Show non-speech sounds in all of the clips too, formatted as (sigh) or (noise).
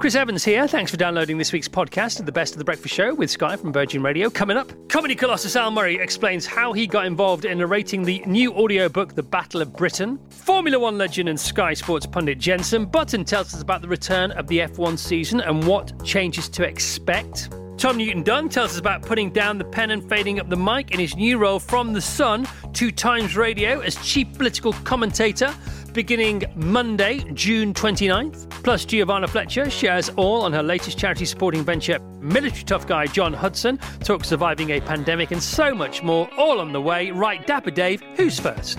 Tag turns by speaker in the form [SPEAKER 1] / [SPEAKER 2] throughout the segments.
[SPEAKER 1] Chris Evans here. Thanks for downloading this week's podcast of The Best of the Breakfast Show with Sky from Virgin Radio. Coming up, comedy colossus Al Murray explains how he got involved in narrating the new audiobook The Battle of Britain. Formula One legend and Sky Sports pundit Jenson Button tells us about the return of the F1 season and what changes to expect. Tom Newton Dunn tells us about putting down the pen and fading up the mic in his new role from The Sun to Times Radio as chief political commentator beginning Monday, June 29th. Plus, Giovanna Fletcher shares all on her latest charity supporting venture. Military tough guy John Hudson talks surviving a pandemic and so much more, all on the way. Right, Dapper Dave, who's first?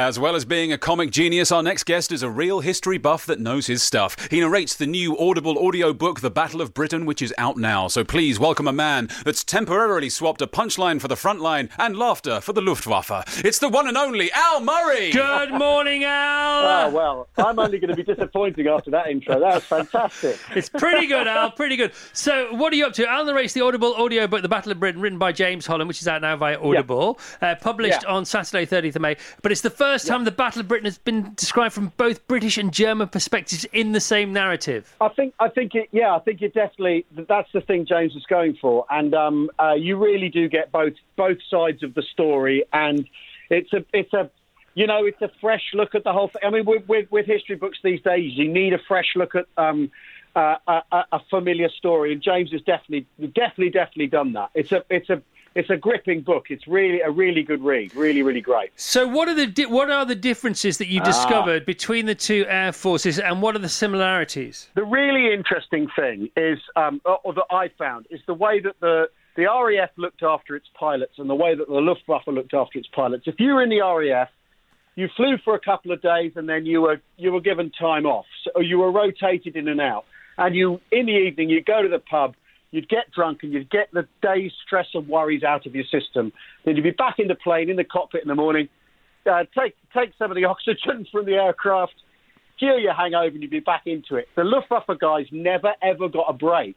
[SPEAKER 2] As well as being a comic genius, our next guest is a real history buff that knows his stuff. He narrates the new Audible audiobook, The Battle of Britain, which is out now. So please welcome a man that's temporarily swapped a punchline for the front line and laughter for the Luftwaffe. It's the one and only Al Murray.
[SPEAKER 1] Good morning, Al.
[SPEAKER 3] Oh, (laughs) well, I'm only going to be disappointing after that intro. That was fantastic. (laughs)
[SPEAKER 1] It's pretty good, Al. Pretty good. So, what are you up to? Al narrates the Audible audiobook, The Battle of Britain, written by James Holland, which is out now via Audible, uh, published
[SPEAKER 3] Yeah.
[SPEAKER 1] on Saturday, 30th of May. But it's the first time the Battle of Britain has been described from both British and German perspectives in the same narrative.
[SPEAKER 3] I think, I think it, yeah, I think it definitely, that's the thing James was going for. And um, uh, you really do get both, both sides of the story. And it's a, it's a, you know, it's a fresh look at the whole thing. I mean, with, with, with history books these days, you need a fresh look at um, uh, a- a familiar story. And James has definitely, definitely, definitely done that. It's a, it's a, it's a gripping book. It's really a really good read. Really, really great.
[SPEAKER 1] So, what are the di- what are the differences that you discovered between the two air forces, and what are the similarities?
[SPEAKER 3] The really interesting thing is, um, or or that I found, is the way that the the RAF looked after its pilots and the way that the Luftwaffe looked after its pilots. If you were in the RAF, you flew for a couple of days and then you were you were given time off, so you were rotated in and out. And you, in the evening, you'd go to the pub, you'd get drunk, and you'd get the day's stress and worries out of your system. Then you'd be back in the plane, in the cockpit in the morning, uh, take take some of the (laughs) oxygen from the aircraft, cure your hangover, and you'd be back into it. The Luftwaffe guys never ever got a break,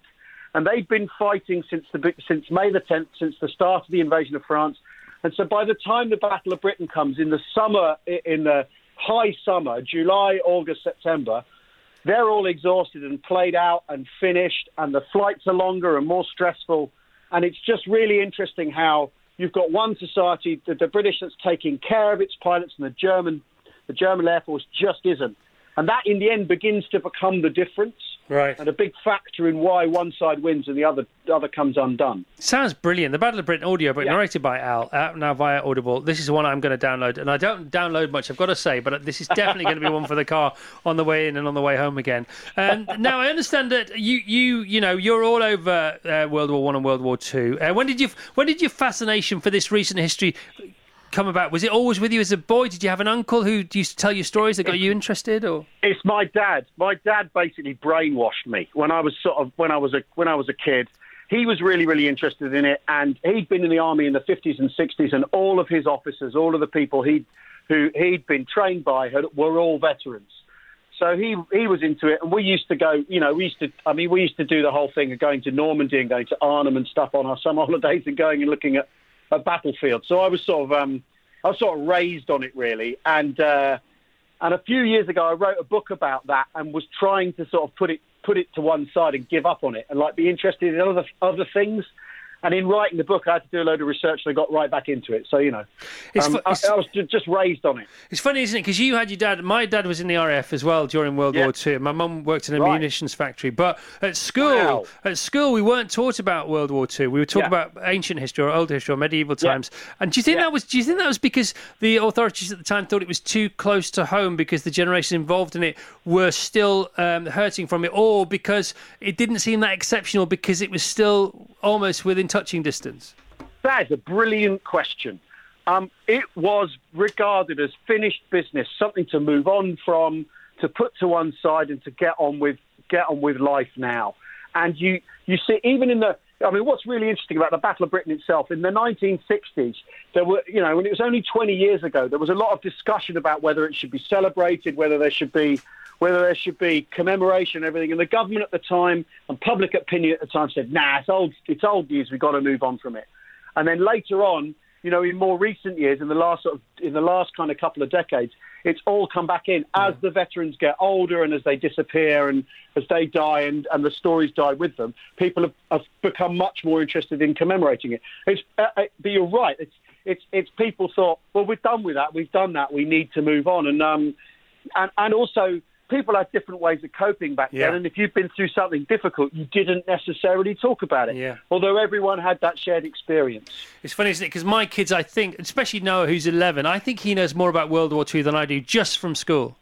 [SPEAKER 3] and they've been fighting since the since May the 10th, since the start of the invasion of France. And so by the time the Battle of Britain comes in the summer, in the high summer, July, August, September, they're all exhausted and played out and finished, and the flights are longer and more stressful. And it's just really interesting how you've got one society, the, the British, that's taking care of its pilots, and the German, the German Air Force just isn't. And that, in the end, begins to become the difference
[SPEAKER 1] Right.
[SPEAKER 3] and a big factor in why one side wins and the other the other comes undone.
[SPEAKER 1] Sounds brilliant. The Battle of Britain audiobook,
[SPEAKER 3] Yeah.
[SPEAKER 1] narrated by Al, out now via Audible. This is one I'm going to download, and I don't download much, I've got to say, but this is definitely going to be one for the car (laughs) on the way in and on the way home again. Um, now, I understand that you, you, you know, you're all over uh, World War One and World War Two. Uh, when did you, when did your fascination for this recent history come about? Was it always with you as a boy? Did you have an uncle who used to tell you stories that got you interested, or?
[SPEAKER 3] It's my dad. My dad basically brainwashed me when I was sort of when I was a when I was a kid. He was really really interested in it, and he'd been in the army in the 50s and 60s, and all of his officers, all of the people he who he'd been trained by, had, were all veterans. So he he was into it, and we used to go. You know, we used to. I mean, we used to do the whole thing of going to Normandy and going to Arnhem and stuff on our summer (laughs) holidays and going and looking at a battlefield. So I was sort of um, I was sort of raised on it really, and uh, and a few years ago I wrote a book about that and was trying to sort of put it put it to one side and give up on it and like be interested in other other things. And in writing the book, I had to do a load of research and I got right back into it. So you know,
[SPEAKER 1] It's
[SPEAKER 3] um,
[SPEAKER 1] fu-
[SPEAKER 3] I, I was ju- just raised on it.
[SPEAKER 1] It's funny, isn't it? Because you had your dad. My dad was in the RAF as well during World
[SPEAKER 3] Yeah.
[SPEAKER 1] War Two. My mum worked in a
[SPEAKER 3] Right.
[SPEAKER 1] munitions factory. But at school,
[SPEAKER 3] Wow.
[SPEAKER 1] at school, we weren't taught about World War Two. We were taught
[SPEAKER 3] Yeah.
[SPEAKER 1] about ancient history or old history or medieval
[SPEAKER 3] Yeah.
[SPEAKER 1] times. And do you think
[SPEAKER 3] Yeah.
[SPEAKER 1] that was? Do you think that was because the authorities at the time thought it was too close to home because the generations involved in it were still um, hurting from it, or because it didn't seem that exceptional because it was still almost within touching distance?
[SPEAKER 3] That is a brilliant question. um, it was regarded as finished business, something to move on from, to put to one side, and to get on with get on with life now. And you you see, even in the I mean, what's really interesting about the Battle of Britain itself, in the 1960s, there were, you know, when it was only 20 years ago, there was a lot of discussion about whether it should be celebrated, whether there should be, whether there should be commemoration and everything. And the government at the time and public opinion at the time said, nah, it's old, it's old news, we've got to move on from it. And then later on, you know, in more recent years, in the last sort of, in the last kind of couple of decades, it's all come back in as the veterans get older and as they disappear and as they die and, and the stories die with them. People have, have become much more interested in commemorating it. It's, uh, uh, but you're right. It's, it's, it's people thought, well, we're done with that. We've done that. We need to move on. And, um, and, and also, people had different ways of coping back
[SPEAKER 1] Yeah.
[SPEAKER 3] then. And if you've been through something difficult, you didn't necessarily talk about it.
[SPEAKER 1] Yeah.
[SPEAKER 3] Although everyone had that shared experience.
[SPEAKER 1] It's funny, isn't it? Because my kids, I think, especially Noah, who's 11, I think he knows more about World War II than I do just from school.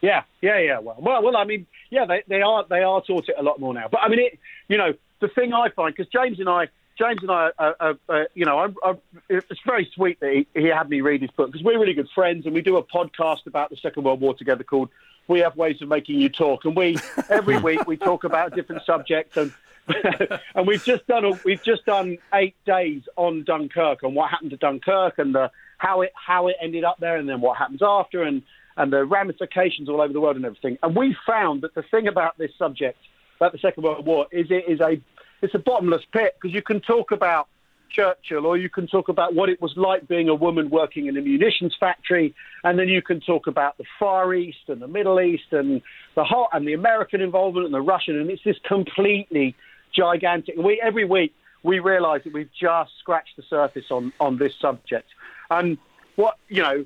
[SPEAKER 3] Yeah, yeah, yeah. Well, well, well. I mean, yeah, they, they are they are taught it a lot more now. But I mean, it. You know, the thing I find because James and I, James and I, uh, uh, uh, you know, I'm, I'm, it's very sweet that he, he had me read his book because we're really good friends and we do a podcast about the Second World War together called "We Have Ways of Making You Talk," and we (laughs) every week we talk about a different subject and. (laughs) and we've just done a, we've just done eight days on Dunkirk and what happened to Dunkirk and the, how it how it ended up there and then what happens after and and the ramifications all over the world and everything. And we found that the thing about this subject, about the Second World War, is it is a it's a bottomless pit because you can talk about Churchill or you can talk about what it was like being a woman working in a munitions factory, and then you can talk about the Far East and the Middle East and the whole and the American involvement and the Russian, and it's just completely gigantic. We every week we realise that we've just scratched the surface on on this subject. And what you know,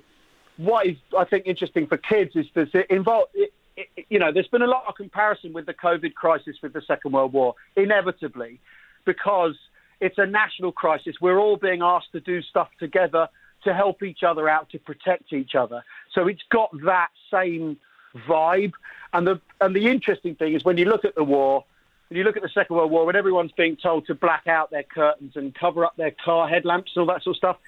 [SPEAKER 3] what is I think interesting for kids is does. It, it, you know, there's been a lot of comparison with the COVID crisis with the Second World War, inevitably, because it's a national crisis. We're all being asked to do stuff together to help each other out, to protect each other. So it's got that same vibe. And the and the interesting thing is when you look at the war, when you look at the Second World War, when everyone's being told to black out their curtains and cover up their car headlamps and all that sort of stuff,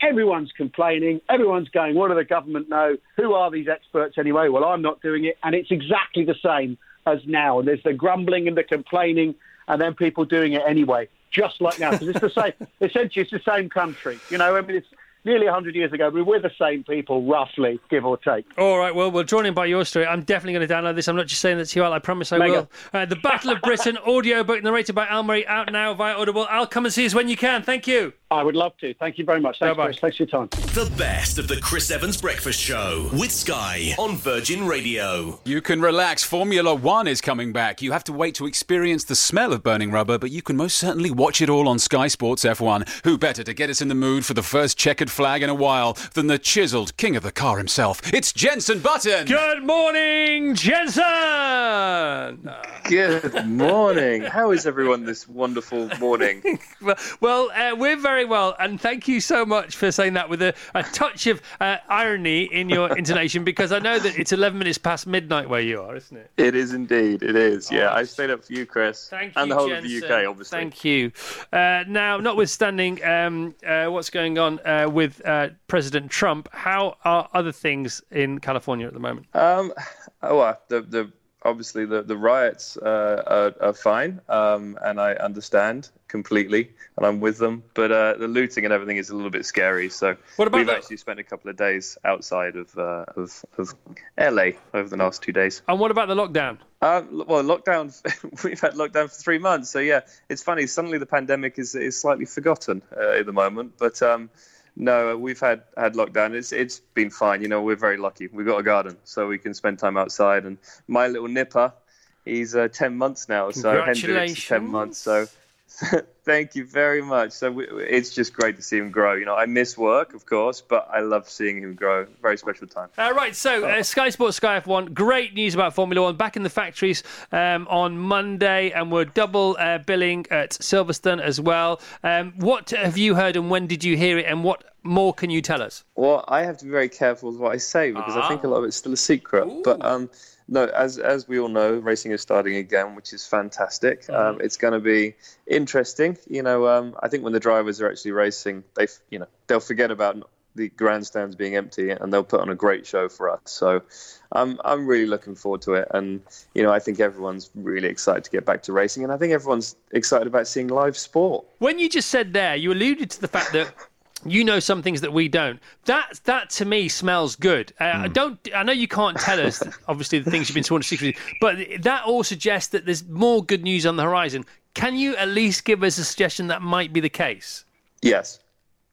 [SPEAKER 3] everyone's complaining. Everyone's going, what do the government know? Who are these experts anyway? Well, I'm not doing it. And it's exactly the same as now. And there's the grumbling and the complaining, and then people doing it anyway, just like now. Because it's the same, (laughs) essentially, it's the same country. You know, I mean, it's nearly 100 years ago, but we're the same people, roughly, give or take.
[SPEAKER 1] All right, well, we're drawn in by your story. I'm definitely going to download this. I'm not just saying that to you, Al. I promise I
[SPEAKER 3] Mega.
[SPEAKER 1] will. Uh, the Battle of Britain (laughs) audiobook narrated by Al Murray, out now via Audible. I'll come and see us when you can. Thank you.
[SPEAKER 3] I would love to. Thank you very much. Thanks,
[SPEAKER 1] Bye-bye.
[SPEAKER 3] Chris. Thanks for your time.
[SPEAKER 4] The best of the Chris Evans Breakfast Show with Sky on Virgin Radio.
[SPEAKER 2] You can relax. Formula One is coming back. You have to wait to experience the smell of burning rubber, but you can most certainly watch it all on Sky Sports F1. Who better to get us in the mood for the first checkered flag in a while than the chiseled king of the car himself? It's Jenson Button.
[SPEAKER 1] Good morning, Jenson.
[SPEAKER 5] Good morning. How is everyone this wonderful morning?
[SPEAKER 1] Well, (laughs) well uh, we're very well, and thank you so much for saying that with a, a touch of uh, irony in your (laughs) intonation, because I know that it's 11 minutes past midnight where you are, isn't it?
[SPEAKER 5] It is indeed. It is. Yeah, I stayed up for you, Chris,
[SPEAKER 1] Thank
[SPEAKER 5] and
[SPEAKER 1] you,
[SPEAKER 5] the whole
[SPEAKER 1] Jenson.
[SPEAKER 5] of the UK, obviously.
[SPEAKER 1] Thank you. Uh, now, notwithstanding um, uh, what's going on uh, with uh, President Trump, how are other things in California at the moment?
[SPEAKER 5] Um, oh, well, the the obviously the the riots uh, are, are fine, um, and I understand completely, and I'm with them. But uh, the looting and everything is a little bit scary. So
[SPEAKER 1] What about
[SPEAKER 5] we've
[SPEAKER 1] the-
[SPEAKER 5] actually spent a couple of days outside of uh, of of LA over the last two days.
[SPEAKER 1] And what about the lockdown?
[SPEAKER 5] Um, well, lockdown. (laughs) We've had lockdown for three months, so yeah, it's funny. Suddenly, the pandemic is is slightly forgotten uh, at the moment, but um, no, we've had had lockdown. It's it's been fine. You know, we're very lucky. We've got a garden, so we can spend time outside. And my little nipper, he's uh, ten months now, so Hendrix ten months. So (laughs) thank you very much. So we, it's just great to see him grow. You know, I miss work, of course, but I love seeing him grow. Very special time.
[SPEAKER 1] Uh, right, so uh, Sky Sports Sky F1, great news about Formula One. Back in the factories um, on Monday, and we're double uh, billing at Silverstone as well. Um, what have you heard, and when did you hear it, and what more can you tell us?
[SPEAKER 5] Well, I have to be very careful with what I say because I think a lot of it's still a secret. But um, no, as as we all know, racing is starting again, which is fantastic. Um, it's going to be interesting. You know, um, I think when the drivers are actually racing, they you know they'll forget about the grandstands being empty, and they'll put on a great show for us. So I'm I'm really looking forward to it, and you know I think everyone's really excited to get back to racing, and I think everyone's excited about seeing live sport.
[SPEAKER 1] When you just said there, you alluded to the fact that. You know some things that we don't. That that to me smells good. Uh, I don't. I know you can't tell us, obviously, the things you've been sworn to secrecy, but that all suggests that there's more good news on the horizon. Can you at least give us a suggestion that might be the case?
[SPEAKER 5] Yes,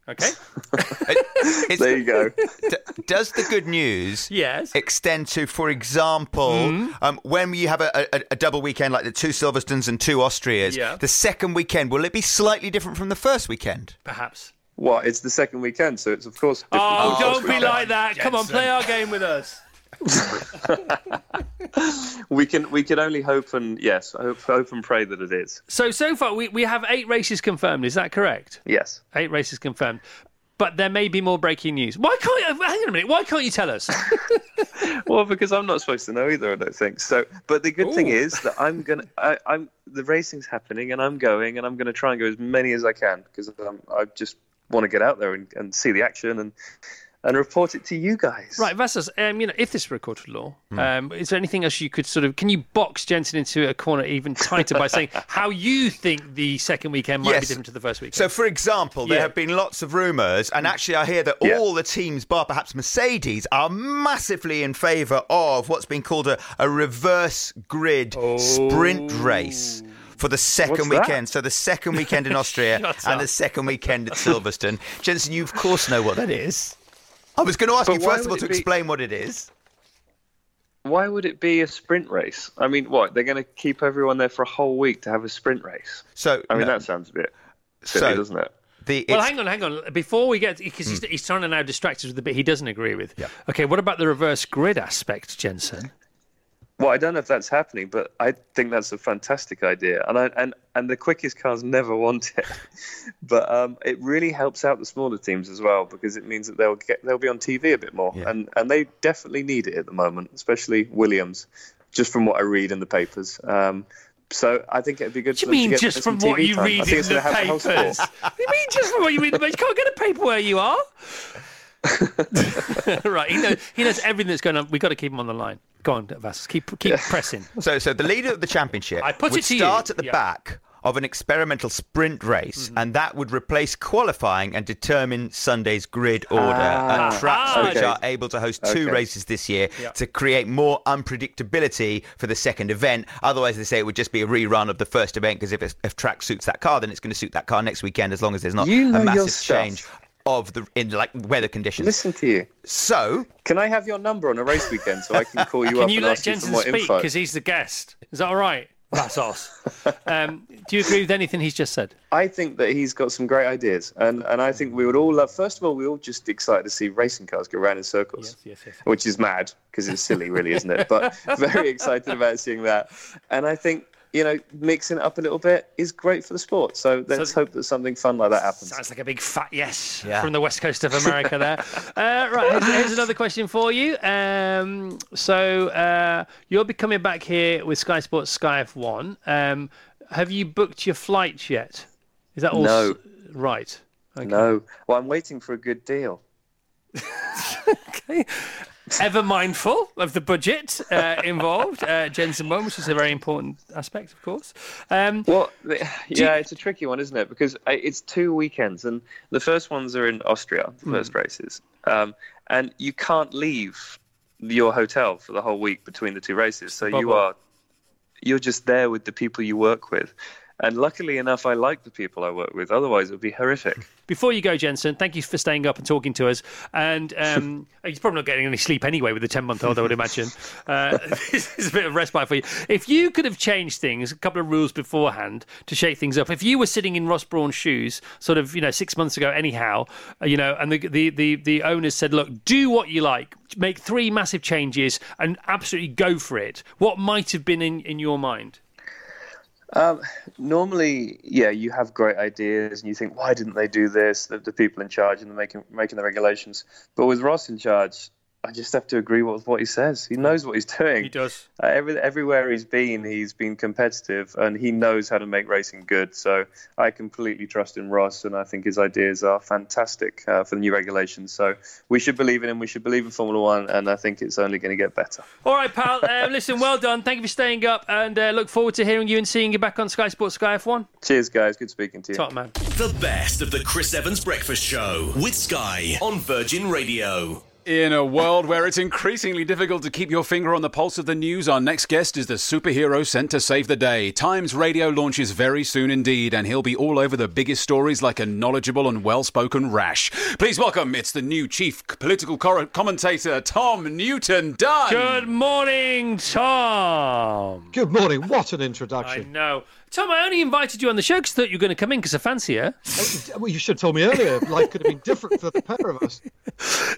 [SPEAKER 1] Okay. (laughs)
[SPEAKER 5] There you go. (laughs)
[SPEAKER 6] D- does the good news
[SPEAKER 1] Yes.
[SPEAKER 6] extend to, for example,
[SPEAKER 1] Mm-hmm.
[SPEAKER 6] um, when you have a, a, a double weekend like the two Silverstones and two Austrias,
[SPEAKER 1] Yeah.
[SPEAKER 6] the second weekend, will it be slightly different from the first weekend?
[SPEAKER 1] Perhaps.
[SPEAKER 5] What? It's the second weekend, so it's of course. different
[SPEAKER 1] Oh, don't be like that. Come on, play our game with us. (laughs)
[SPEAKER 5] We can we can only hope and yes, hope, hope and pray that it is.
[SPEAKER 1] So so far we, we have eight races confirmed. Is that correct?
[SPEAKER 5] Yes.
[SPEAKER 1] Eight races confirmed. But there may be more breaking news. Why can't you, hang on a minute? Why can't you tell us? (laughs)
[SPEAKER 5] Well, because I'm not supposed to know either. I don't think so. But the good thing is that I'm gonna. I, I'm the racing's happening, and I'm going, and I'm gonna try and go as many as I can because um, I just want to get out there and, and see the action and and report it to you guys.
[SPEAKER 1] right, Vassos. Um, you know, if this were a court of law,
[SPEAKER 6] Hmm.
[SPEAKER 1] um, is there anything else you could sort of? Can you box Jenson into a corner even tighter by saying (laughs) how you think the second weekend might be different to the first weekend?
[SPEAKER 6] So, for example, there
[SPEAKER 1] Yeah.
[SPEAKER 6] have been lots of rumours, and actually, I hear that
[SPEAKER 5] Yeah.
[SPEAKER 6] all the teams, bar perhaps Mercedes, are massively in favour of what's been called a, a reverse grid sprint race. For the second
[SPEAKER 5] What's that?
[SPEAKER 6] weekend, so the second weekend in (laughs) Austria and
[SPEAKER 1] up.
[SPEAKER 6] the second weekend at Silverstone. Jenson, you of course know what that is. I was going to ask
[SPEAKER 5] But
[SPEAKER 6] you first of all to
[SPEAKER 5] be-
[SPEAKER 6] explain what it is.
[SPEAKER 5] Why would it be a sprint race? I mean, what they're going to keep everyone there for a whole week to have a sprint race?
[SPEAKER 6] So,
[SPEAKER 5] I mean,
[SPEAKER 6] no,
[SPEAKER 5] that sounds a bit silly,
[SPEAKER 6] So-
[SPEAKER 5] doesn't it?
[SPEAKER 6] the,
[SPEAKER 1] well, hang on, hang on. Before we get, because he's, hmm. he's trying to now distract us with the bit he doesn't agree with. Okay, what about the reverse grid aspect, Jenson?
[SPEAKER 5] Well, I don't know if that's happening, but I think that's a fantastic idea, and I, and and the quickest cars never want it, (laughs) but um, it really helps out the smaller teams as well because it means that they'll get they'll be on TV a bit more,
[SPEAKER 6] Yeah.
[SPEAKER 5] and and they definitely need it at the moment, especially Williams, just from what I read in the papers. Um, so I think it'd be good.
[SPEAKER 1] What do you mean just from what
[SPEAKER 5] TV
[SPEAKER 1] you
[SPEAKER 5] time.
[SPEAKER 1] Read in the
[SPEAKER 5] gonna help house
[SPEAKER 1] papers? What do (laughs) you mean just from what you read in the papers? You can't get a paper where you are. (laughs) right, he knows, he knows everything that's going on. We've got to keep him on the line. Go on, Vass. Keep keep pressing. (laughs)
[SPEAKER 6] So, so the leader of the championship
[SPEAKER 1] I put
[SPEAKER 6] would
[SPEAKER 1] it to you.
[SPEAKER 6] start at the
[SPEAKER 1] Yeah.
[SPEAKER 6] back of an experimental sprint race,
[SPEAKER 1] Mm-hmm.
[SPEAKER 6] and that would replace qualifying and determine Sunday's grid order
[SPEAKER 5] Ah,
[SPEAKER 6] at tracks which
[SPEAKER 5] okay.
[SPEAKER 6] are able to host two
[SPEAKER 5] Okay.
[SPEAKER 6] races this year to create more unpredictability for the second event. Otherwise, they say it would just be a rerun of the first event because if, it's- if track suits that car, then it's going to suit that car next weekend as long as there's not
[SPEAKER 5] You know
[SPEAKER 6] a
[SPEAKER 5] your
[SPEAKER 6] massive
[SPEAKER 5] stuff.
[SPEAKER 6] change of the in like weather conditions.
[SPEAKER 5] Listen to you.
[SPEAKER 6] So,
[SPEAKER 5] Can I have your number on a race weekend so I can (laughs) call you
[SPEAKER 1] Can
[SPEAKER 5] up
[SPEAKER 1] you
[SPEAKER 5] and
[SPEAKER 1] let
[SPEAKER 5] ask you for
[SPEAKER 1] Jenson
[SPEAKER 5] more
[SPEAKER 1] speak
[SPEAKER 5] info?
[SPEAKER 1] because he's the guest? Is that all right, Vassos? (laughs) (laughs) um, do you agree with anything he's just said?
[SPEAKER 5] I think that he's got some great ideas, and, and I think we would all love. First of all, we're all just excited to see racing cars go round in circles,
[SPEAKER 1] Yes, yes, yes.
[SPEAKER 5] which is mad because it's silly, really, isn't it? But very excited about seeing that, and I think you know mixing it up a little bit is great for the sport. So let's
[SPEAKER 1] So-
[SPEAKER 5] hope that something fun like that happens.
[SPEAKER 1] Sounds like a big fat yes
[SPEAKER 6] Yeah.
[SPEAKER 1] from the west coast of America there. (laughs) uh, right, here's, here's another question for you. Um, so uh, you'll be coming back here with Sky Sports Sky F1. Um, have you booked your flights yet? Is that all?
[SPEAKER 5] No.
[SPEAKER 1] s- Right. Okay.
[SPEAKER 5] No, well, I'm waiting for a good deal. (laughs)
[SPEAKER 1] Ever mindful of the budget uh, involved, uh, Jenson one, which is a very important aspect, of course. Um,
[SPEAKER 5] Well, the- yeah, it's a tricky one, isn't it? Because uh, it's two weekends, and the first ones are in Austria, the first races, um, and you can't leave your hotel for the whole week between the two races. So you are, you're just there with the people you work with, and luckily enough, I like the people I work with. Otherwise, it would be horrific.
[SPEAKER 1] Before you go, Jenson, thank you for staying up and talking to us. And um, (laughs) he's probably not getting any sleep anyway with a 10 month old, I would imagine. Uh, (laughs) this is a bit of respite for you. If you could have changed things, a couple of rules beforehand to shake things up, if you were sitting in Ross Brawn's shoes, sort of, you know, six months ago, anyhow, uh, you know, and the, the, the, the owners said, look, do what you like, make three massive changes and absolutely go for it, what might have been in, in your mind?
[SPEAKER 5] Um, normally, yeah, you have great ideas and you think, why didn't they do this? The, the people in charge and making making the regulations. But with Ross in charge, I just have to agree with what he says. He knows what he's doing.
[SPEAKER 1] He does.
[SPEAKER 5] Uh, every, everywhere he's been, he's been competitive, and he knows how to make racing good. So I completely trust in Ross, and I think his ideas are fantastic uh, for the new regulations. So we should believe in him. We should believe in Formula One, and I think it's only going to get better.
[SPEAKER 1] All right, pal. Uh, (laughs) listen, well done. Thank you for staying up, and uh, look forward to hearing you and seeing you back on Sky Sports Sky F1.
[SPEAKER 5] Cheers, guys. Good speaking to you.
[SPEAKER 1] Top man.
[SPEAKER 4] The best of the Chris Evans Breakfast Show with Sky on Virgin Radio.
[SPEAKER 2] In a world where it's increasingly difficult to keep your finger on the pulse of the news, our next guest is the superhero sent to save the day. Times Radio launches very soon indeed, and he'll be all over the biggest stories like a knowledgeable and well spoken rash. Please welcome, it's the new chief political cor- commentator, Tom Newton Dunn.
[SPEAKER 1] Good morning, Tom.
[SPEAKER 7] Good morning. What an introduction.
[SPEAKER 1] I know. Tom, I only invited you on the show because I thought you were going to come in because I fancy you.
[SPEAKER 7] Oh, well, you should have told me earlier. Life could have been different for the pair of us. (laughs)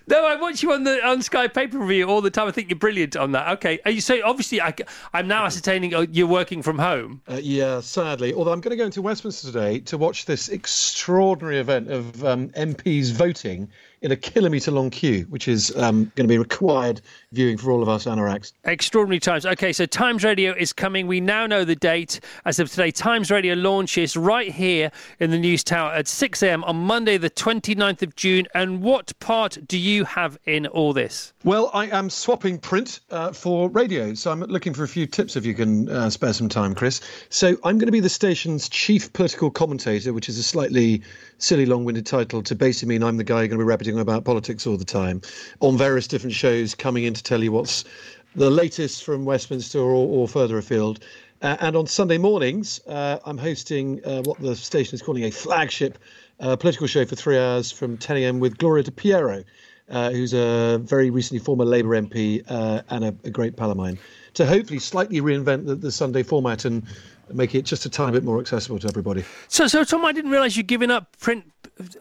[SPEAKER 1] No, I watch you on the on Sky Paper Review all the time. I think you're brilliant on that. Okay, Are you so obviously I, am now ascertaining oh, you're working from home.
[SPEAKER 7] Uh, yeah, sadly. Although I'm going to go into Westminster today to watch this extraordinary event of um, MPs voting in a kilometre long queue, which is um, going to be required viewing for all of us anoraks.
[SPEAKER 1] Extraordinary times. Okay, so Times Radio is coming. We now know the date as of today. Times Radio launches right here in the News Tower at 6 a.m. on Monday, the 29th of June. And what part do you have in all this?
[SPEAKER 7] Well, I am swapping print uh, for radio, so I'm looking for a few tips if you can uh, spare some time, Chris. So I'm going to be the station's chief political commentator, which is a slightly silly, long-winded title to basically mean I'm the guy going to be repeating about politics all the time on various different shows, coming in to tell you what's the latest from Westminster or, or further afield. Uh, and on Sunday mornings, uh, I'm hosting uh, what the station is calling a flagship uh, political show for three hours from 10 a.m. with Gloria De Piero, uh, who's a very recently former Labour MP uh, and a, a, great pal of mine, to hopefully slightly reinvent the, the Sunday format and make it just a tiny bit more accessible to everybody.
[SPEAKER 1] So, so Tom, I didn't realise you'd given up print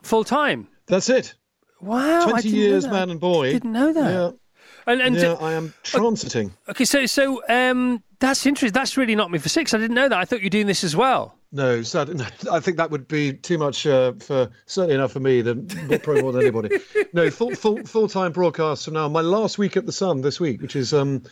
[SPEAKER 1] full time.
[SPEAKER 7] That's it.
[SPEAKER 1] Wow,
[SPEAKER 7] twenty years, man and boy.
[SPEAKER 1] I didn't know that.
[SPEAKER 7] Yeah.
[SPEAKER 1] And, and
[SPEAKER 7] yeah, I am transiting.
[SPEAKER 1] Okay, so so um, that's interesting. That's really knocked me for six. I didn't know that. I thought you were doing this as well.
[SPEAKER 7] No, sad, I think that would be too much uh, for certainly enough for me than probably more than anybody. (laughs) No, full full full time broadcast from now. My last week at the Sun this week, which is um,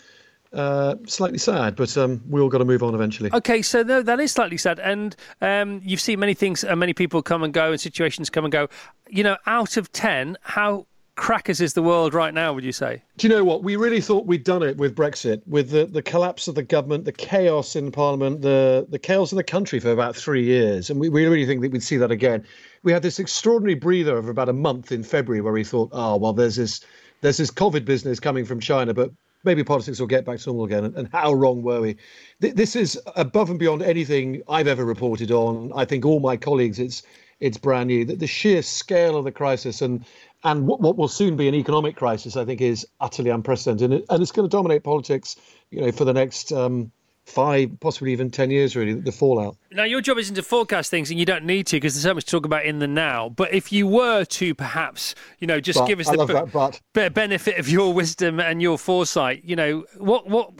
[SPEAKER 7] uh, slightly sad, but um, we all got to move on eventually.
[SPEAKER 1] Okay, so no, that is slightly sad, and um, you've seen many things, and many people come and go, and situations come and go. You know, out of ten, how crackers is the world right now? Would you say?
[SPEAKER 7] Do you know what? We really thought we'd done it with Brexit, with the, the collapse of the government, the chaos in Parliament, the the chaos in the country for about three years, and we, we really think that we'd see that again. We had this extraordinary breather of about a month in February where we thought, oh well, there's this there's this COVID business coming from China, but maybe politics will get back to normal again. And, and how wrong were we? Th- this is above and beyond anything I've ever reported on. I think all my colleagues, it's it's brand new. That the sheer scale of the crisis and and what, what will soon be an economic crisis, I think, is utterly unprecedented, and, it, and it's going to dominate politics, you know, for the next um, five, possibly even 10 years, really, the fallout.
[SPEAKER 1] Now, your job isn't to forecast things, and you don't need to because there's so much to talk about in the now. But if you were to perhaps, you know, just
[SPEAKER 7] but,
[SPEAKER 1] give us
[SPEAKER 7] I
[SPEAKER 1] the b- benefit of your wisdom and your foresight, you know, what, what,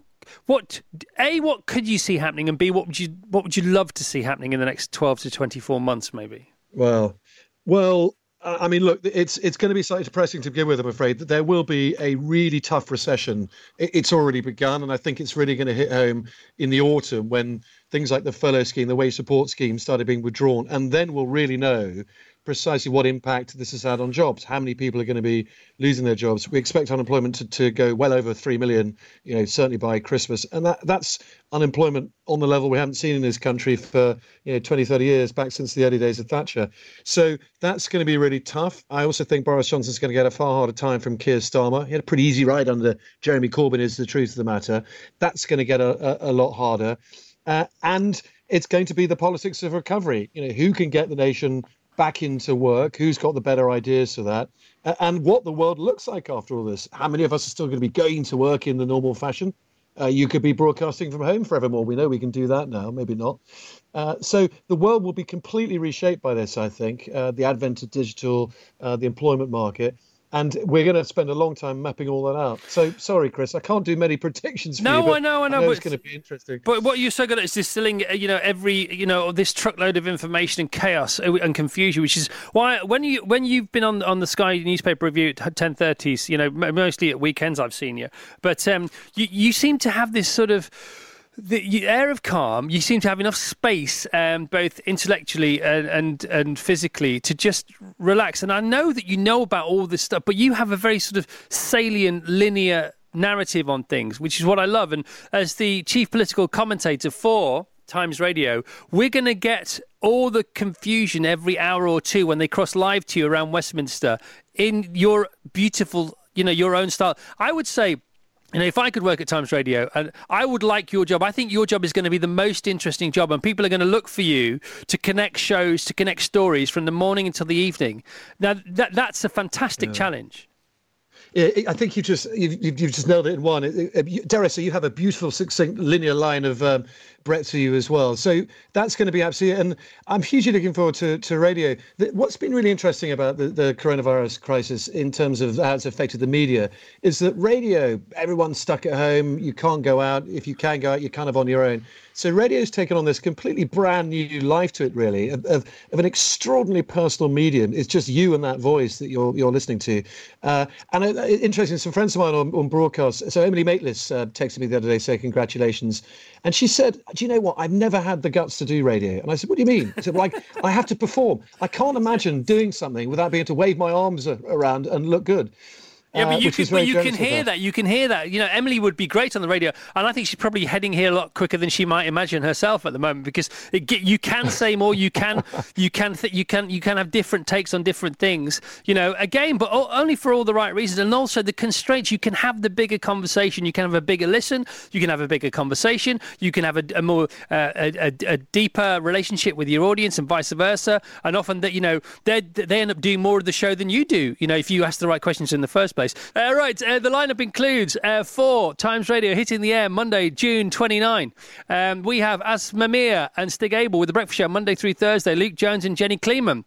[SPEAKER 1] what, A, what could you see happening? And B, what would you, what would you love to see happening in the next 12 to 24 months, maybe?
[SPEAKER 7] Well, well, I mean, look, it's it's going to be slightly depressing to begin with. I'm afraid that there will be a really tough recession. It's already begun, and I think it's really going to hit home in the autumn when things like the furlough scheme, the wage support scheme, started being withdrawn, and then we'll really know precisely what impact this has had on jobs. How many people are going to be losing their jobs? We expect unemployment to, to go well over three million, you know, certainly by Christmas, and that that's unemployment on the level we haven't seen in this country for you know 20, 30 years back since the early days of Thatcher. So that's going to be really tough. I also think Boris Johnson's going to get a far harder time from Keir Starmer. He had a pretty easy ride under Jeremy Corbyn. Is the truth of the matter. That's going to get a, a, a lot harder. Uh, and it's going to be the politics of recovery. You know, who can get the nation back into work? Who's got the better ideas for that? And what the world looks like after all this? How many of us are still going to be going to work in the normal fashion? Uh, you could be broadcasting from home forevermore. We know we can do that now, maybe not. Uh, so the world will be completely reshaped by this, I think. Uh, the advent of digital, uh, the employment market. And we're going to spend a long time mapping all that out. So sorry, Chris, I can't do many predictions. For
[SPEAKER 1] no,
[SPEAKER 7] you,
[SPEAKER 1] I know, I know,
[SPEAKER 7] I know
[SPEAKER 1] but
[SPEAKER 7] it's going to be interesting.
[SPEAKER 1] But what you're so good at is distilling, uh, you know, every, you know, this truckload of information and chaos uh, and confusion, which is why when you when you've been on on the Sky newspaper review at 10:30s, you know, mostly at weekends I've seen you, but um, you you seem to have this sort of the air of calm. You seem to have enough space, um, both intellectually and, and, and physically, to just relax. And I know that you know about all this stuff, but you have a very sort of salient, linear narrative on things, which is what I love. And as the chief political commentator for Times Radio, we're going to get all the confusion every hour or two when they cross live to you around Westminster in your beautiful, you know, your own style. I would say you know, if I could work at Times Radio, and I would like your job, I think your job is going to be the most interesting job, and people are going to look for you to connect shows, to connect stories from the morning until the evening. Now, that that's a fantastic yeah. challenge.
[SPEAKER 7] Yeah, I think you just you've, you've just nailed it in one. Say, you have a beautiful, succinct, linear line of um, Brett to you as well. So that's going to be absolutely, and I'm hugely looking forward to, to radio. What's been really interesting about the, the coronavirus crisis in terms of how it's affected the media is that radio, everyone's stuck at home. You can't go out. If you can go out, you're kind of on your own. So radio's taken on this completely brand new life to it, really, of, of, of an extraordinarily personal medium. It's just you and that voice that you're you're listening to. Uh, and uh, interesting, some friends of mine on, on broadcast. So Emily Maitlis uh, texted me the other day saying congratulations, and she said, "Do you know what? I've never had the guts to do radio." And I said, "What do you mean?" I said, "Like I have to perform. I can't imagine doing something without being able to wave my arms around and look good."
[SPEAKER 1] Yeah, but uh, you, can, but you can hear that. You can hear that. You know, Emily would be great on the radio, and I think she's probably heading here a lot quicker than she might imagine herself at the moment because it, you can say more. You can, (laughs) you can, th- you can, you can have different takes on different things. You know, again, but only for all the right reasons, and also the constraints. You can have the bigger conversation. You can have a bigger listen. You can have a bigger conversation. You can have a, a more uh, a, a, deeper relationship with your audience, and vice versa. And often that you know they they end up doing more of the show than you do. You know, if you ask the right questions in the first place place. Uh, right, uh, the lineup includes uh, four Times Radio hitting the air Monday, June 29. Um, we have Aasmah and Stig Abell with the Breakfast Show Monday through Thursday. Luke Jones and Jenny Kleeman.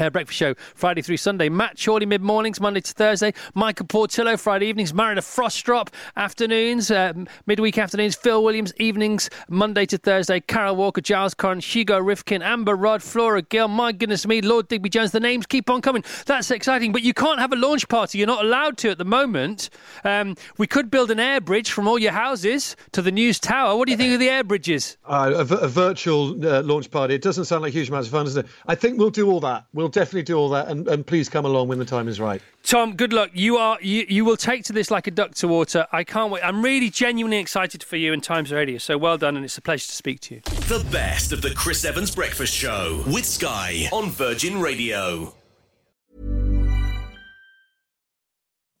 [SPEAKER 1] Uh, breakfast show Friday through Sunday. Matt Chorley mid mornings, Monday to Thursday. Michael Portillo Friday evenings. Marina Frostrup afternoons, uh, midweek afternoons. Phil Williams evenings, Monday to Thursday. Carol Walker, Giles Coren, Hugo Rifkin, Amber Rudd, Flora Gill. My goodness me, Lord Digby Jones. The names keep on coming. That's exciting, but you can't have a launch party. You're not allowed to at the moment. Um, we could build an air bridge from all your houses to the news tower. What do you think of the air bridges?
[SPEAKER 7] Uh, a, a, virtual uh, launch party. It doesn't sound like huge amounts of fun, does it? I think we'll do all that. We'll definitely do all that, and, and please come along when the time is right.
[SPEAKER 1] Tom, good luck. You are you, you will take to this like a duck to water. I can't wait. I'm really genuinely excited for you in Times Radio. So well done, and it's a pleasure to speak to you.
[SPEAKER 4] The best of the Chris Evans Breakfast Show with Sky on Virgin Radio.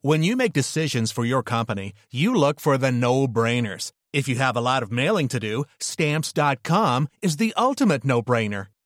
[SPEAKER 8] When you make decisions for your company, you look for the no-brainers. If you have a lot of mailing to do, stamps.com is the ultimate no-brainer.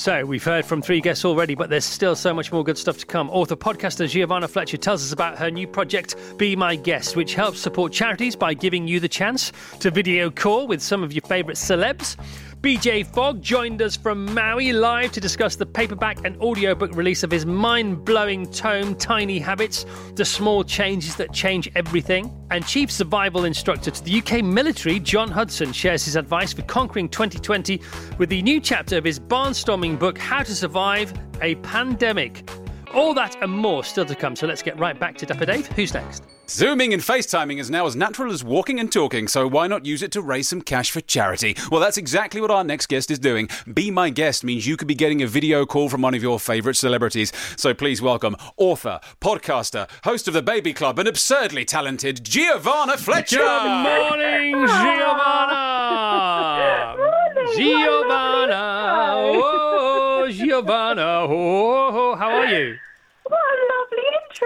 [SPEAKER 1] So, we've heard from three guests already, but there's still so much more good stuff to come. Author, podcaster Giovanna Fletcher tells us about her new project, Be My Guest, which helps support charities by giving you the chance to video call with some of your favourite celebs. BJ Fogg joined us from Maui live to discuss the paperback and audiobook release of his mind blowing tome, Tiny Habits The Small Changes That Change Everything. And Chief Survival Instructor to the UK military, John Hudson, shares his advice for conquering 2020 with the new chapter of his barnstorming book, How to Survive a Pandemic. All that and more still to come, so let's get right back to Dapper Dave. Who's next?
[SPEAKER 2] Zooming and FaceTiming is now as natural as walking and talking, so why not use it to raise some cash for charity? Well, that's exactly what our next guest is doing. Be My Guest means you could be getting a video call from one of your favourite celebrities. So please welcome author, podcaster, host of The Baby Club, and absurdly talented Giovanna Fletcher.
[SPEAKER 1] Good morning, Giovanna. Giovanna. Giovanna. Oh, how are you?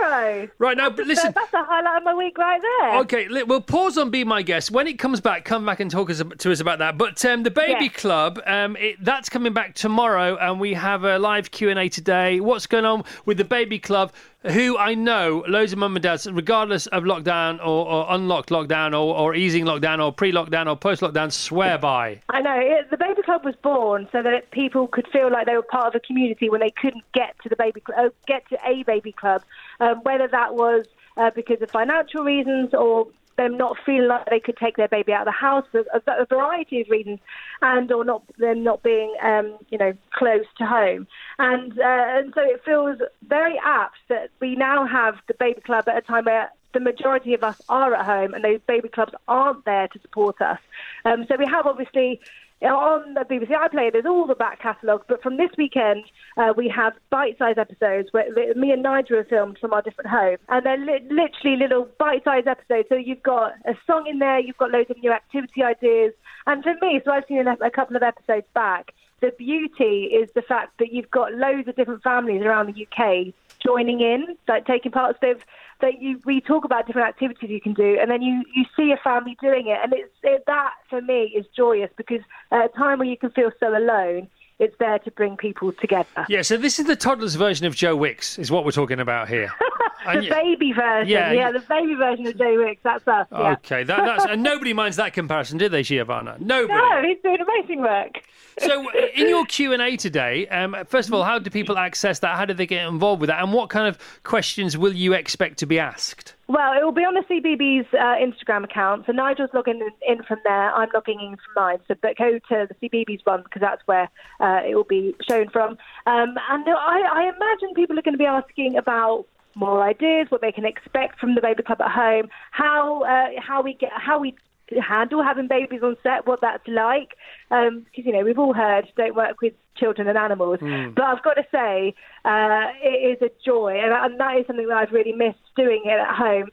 [SPEAKER 9] A intro.
[SPEAKER 1] Right now, but listen.
[SPEAKER 9] That's the highlight of my week right there.
[SPEAKER 1] Okay, we'll pause on Be My Guest. When it comes back, come back and talk us, to us about that. But um, the Baby
[SPEAKER 9] Yes.
[SPEAKER 1] Club, um, it, that's coming back tomorrow, and we have a live Q and A today. What's going on with the Baby Club? Who I know, loads of mum and dads, regardless of lockdown or, or unlocked lockdown or, or easing lockdown or pre-lockdown or post-lockdown, swear by.
[SPEAKER 9] I know. It, the Baby Club was born so that people could feel like they were part of a community when they couldn't get to the baby cl- uh, get to a baby club, um, whether that was uh, because of financial reasons or them not feeling like they could take their baby out of the house a, a variety of reasons, and or not them not being um, you know close to home, and uh, and so it feels very apt that we now have the baby club at a time where the majority of us are at home and those baby clubs aren't there to support us. Um, so we have obviously on the BBC iPlayer, there's all the back catalogue, but from this weekend, uh, we have bite-sized episodes where me and Nigel have filmed from our different homes, and they're li- literally little bite-sized episodes. So you've got a song in there, you've got loads of new activity ideas, and for me, so I've seen a, couple of episodes back. The beauty is the fact that you've got loads of different families around the UK joining in, like taking part. So that you we talk about different activities you can do, and then you you see a family doing it, and it's it, that for me is joyous because at a time where you can feel so alone, it's there to bring people together.
[SPEAKER 1] Yeah, so this is the toddler's version of Joe Wicks, is what we're talking about here. (laughs)
[SPEAKER 9] the
[SPEAKER 1] And
[SPEAKER 9] baby version,
[SPEAKER 1] Yeah,
[SPEAKER 9] yeah, the baby version of Joe Wicks. That's us. Yeah.
[SPEAKER 1] Okay, that, that's and nobody minds that comparison, did they, Giovanna? Nobody.
[SPEAKER 9] No, he's doing amazing work.
[SPEAKER 1] So, (laughs) in your Q and A today, um, first of all, how do people access that? How do they get involved with that? And what kind of questions will you expect to be asked?
[SPEAKER 9] Well, it will be on the CBeebies uh, Instagram account. So Nigel's logging in, from there. I'm logging in from mine. So, but go to the CBeebies one because that's where uh, it will be shown from. Um, and I, I imagine people are going to be asking about more ideas, what they can expect from the baby club at home, how uh, how we get how we handle having babies on set, what that's like. Because you know we've all heard don't work with children and animals,
[SPEAKER 10] Mm.
[SPEAKER 9] but I've got to say uh, it is a joy, and, and that is something that I've really missed doing it at home.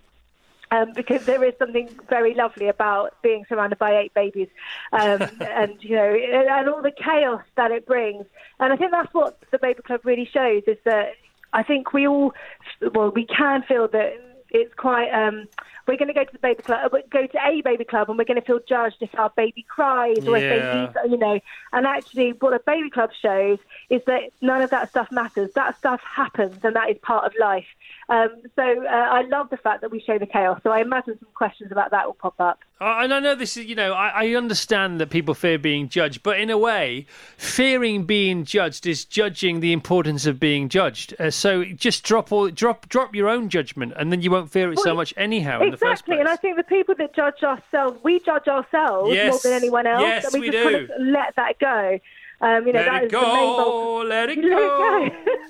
[SPEAKER 9] Um, because there is something very lovely about being surrounded by eight babies, um, (laughs) and you know, and all the chaos that it brings. And I think that's what the Baby Club really shows is that I think we all, well, we can feel that it's quite. Um, we're going to go to the baby club, uh, go to a baby club, and we're going to feel judged if our baby cries or if they you know. And actually, what a baby club shows is that none of that stuff matters. That stuff happens, and that is part of life. Um, so uh, I love the fact that we show the chaos. So I imagine some questions about that will pop up.
[SPEAKER 1] Uh, and I know this is, you know, I, I understand that people fear being judged, but in a way, fearing being judged is judging the importance of being judged. Uh, so just drop all, drop, drop your own judgment, and then you won't fear it so much anyhow. In the first
[SPEAKER 9] Exactly, and I think the people that judge ourselves, we judge ourselves more than anyone else.
[SPEAKER 1] Yes,
[SPEAKER 9] and we,
[SPEAKER 1] we
[SPEAKER 9] just
[SPEAKER 1] do.
[SPEAKER 9] kind of let that go. Um, you know,
[SPEAKER 1] Let
[SPEAKER 9] that
[SPEAKER 1] it
[SPEAKER 9] is the main
[SPEAKER 1] go, let it (laughs)
[SPEAKER 9] Let
[SPEAKER 1] go.
[SPEAKER 9] it go. (laughs)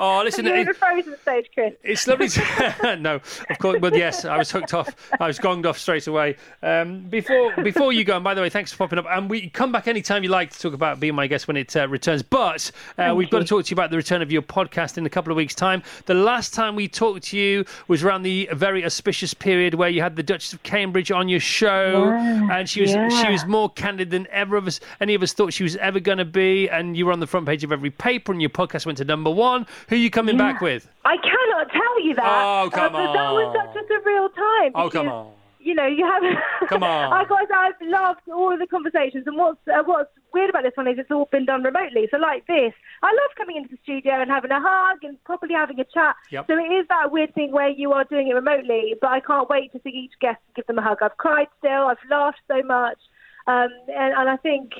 [SPEAKER 1] Oh, listen,
[SPEAKER 9] You're
[SPEAKER 1] it-
[SPEAKER 9] in a frozen stage, Chris.
[SPEAKER 1] It's lovely. To... (laughs) no, of course. But yes, I was hooked off. I was gonged off straight away. Um, before before you go, and by the way, thanks for popping up. And we come back anytime you like to talk about being my guest when it uh, returns. But uh, we've got to talk to you about the return of your podcast in a couple of weeks' time. The last time we talked to you was around the very auspicious period where you had the Duchess of Cambridge on your show,
[SPEAKER 10] Yeah,
[SPEAKER 1] and she was she was more candid than ever of us any of us thought she was ever going to be. And you were on the front page of every paper, and your podcast went to number one. Who are you coming
[SPEAKER 9] Yeah.
[SPEAKER 1] back with?
[SPEAKER 9] I cannot tell you that.
[SPEAKER 1] Oh, come
[SPEAKER 9] uh, but That was such a surreal time.
[SPEAKER 1] Oh, come on.
[SPEAKER 9] You know, you have. (laughs)
[SPEAKER 1] Come on.
[SPEAKER 9] I guys, I've loved all of the conversations, and what's uh, what's weird about this one is it's all been done remotely. So, like this, I love coming into the studio and having a hug and properly having a chat.
[SPEAKER 10] Yep.
[SPEAKER 9] So it is that weird thing where you are doing it remotely, but I can't wait to see each guest and give them a hug. I've cried still. I've laughed so much, um, and, and I think.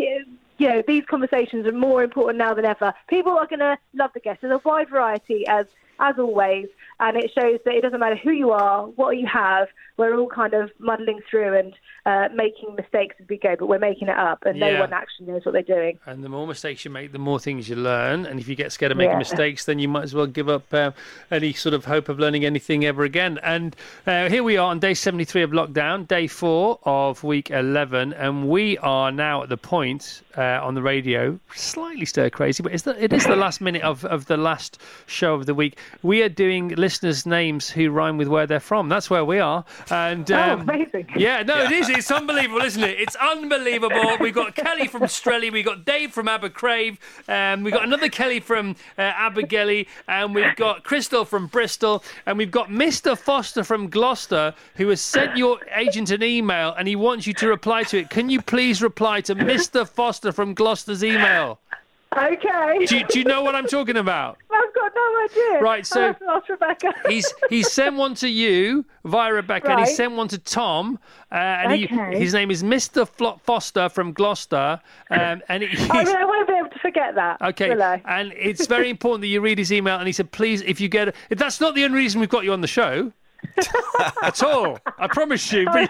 [SPEAKER 9] You know, these conversations are more important now than ever. People are going to love the guests. There's a wide variety, as as always, and it shows that it doesn't matter who you are, what you have. We're all kind of muddling through and uh, making mistakes as we go, but we're making it up, and
[SPEAKER 1] Yeah.
[SPEAKER 9] no one actually knows what they're doing.
[SPEAKER 1] And the more mistakes you make, the more things you learn. And if you get scared of making
[SPEAKER 9] Yeah.
[SPEAKER 1] mistakes, then you might as well give up uh, any sort of hope of learning anything ever again. And uh, here we are on day 73 of lockdown, day four of week 11. And we are now at the point uh, on the radio, slightly stir crazy, but it's the, it is the last minute of, of the last show of the week. we are doing listeners' names who rhyme with where they're from. That's where we are. And
[SPEAKER 9] Oh,
[SPEAKER 1] um,
[SPEAKER 9] amazing.
[SPEAKER 1] yeah, no, it is. It's unbelievable, isn't it? It's unbelievable. We've got Kelly from Strelly, we've got Dave from Abercrave, um, we've got another Kelly from uh, Abergele, and we've got Crystal from Bristol, and we've got Mr. Foster from Gloucester, who has sent your agent an email and he wants you to reply to it. Can you please reply to Mr. Foster from Gloucester's email?
[SPEAKER 9] Okay.
[SPEAKER 1] Do do you know what I'm talking about?
[SPEAKER 9] I've got no idea.
[SPEAKER 1] Right, so- (laughs)
[SPEAKER 9] I'll have to ask Rebecca.
[SPEAKER 1] He's he's sent one to you via Rebecca, and he sent one to Tom, uh, and he, his name is Mr. Foster from Gloucester, um, and he,
[SPEAKER 9] I, mean, I won't be able to forget that.
[SPEAKER 1] Okay, and it's very important that you read his email. And he said, please, if you get, if that's not the only reason we've got you on the show at all. I promise you. (laughs)
[SPEAKER 9] Do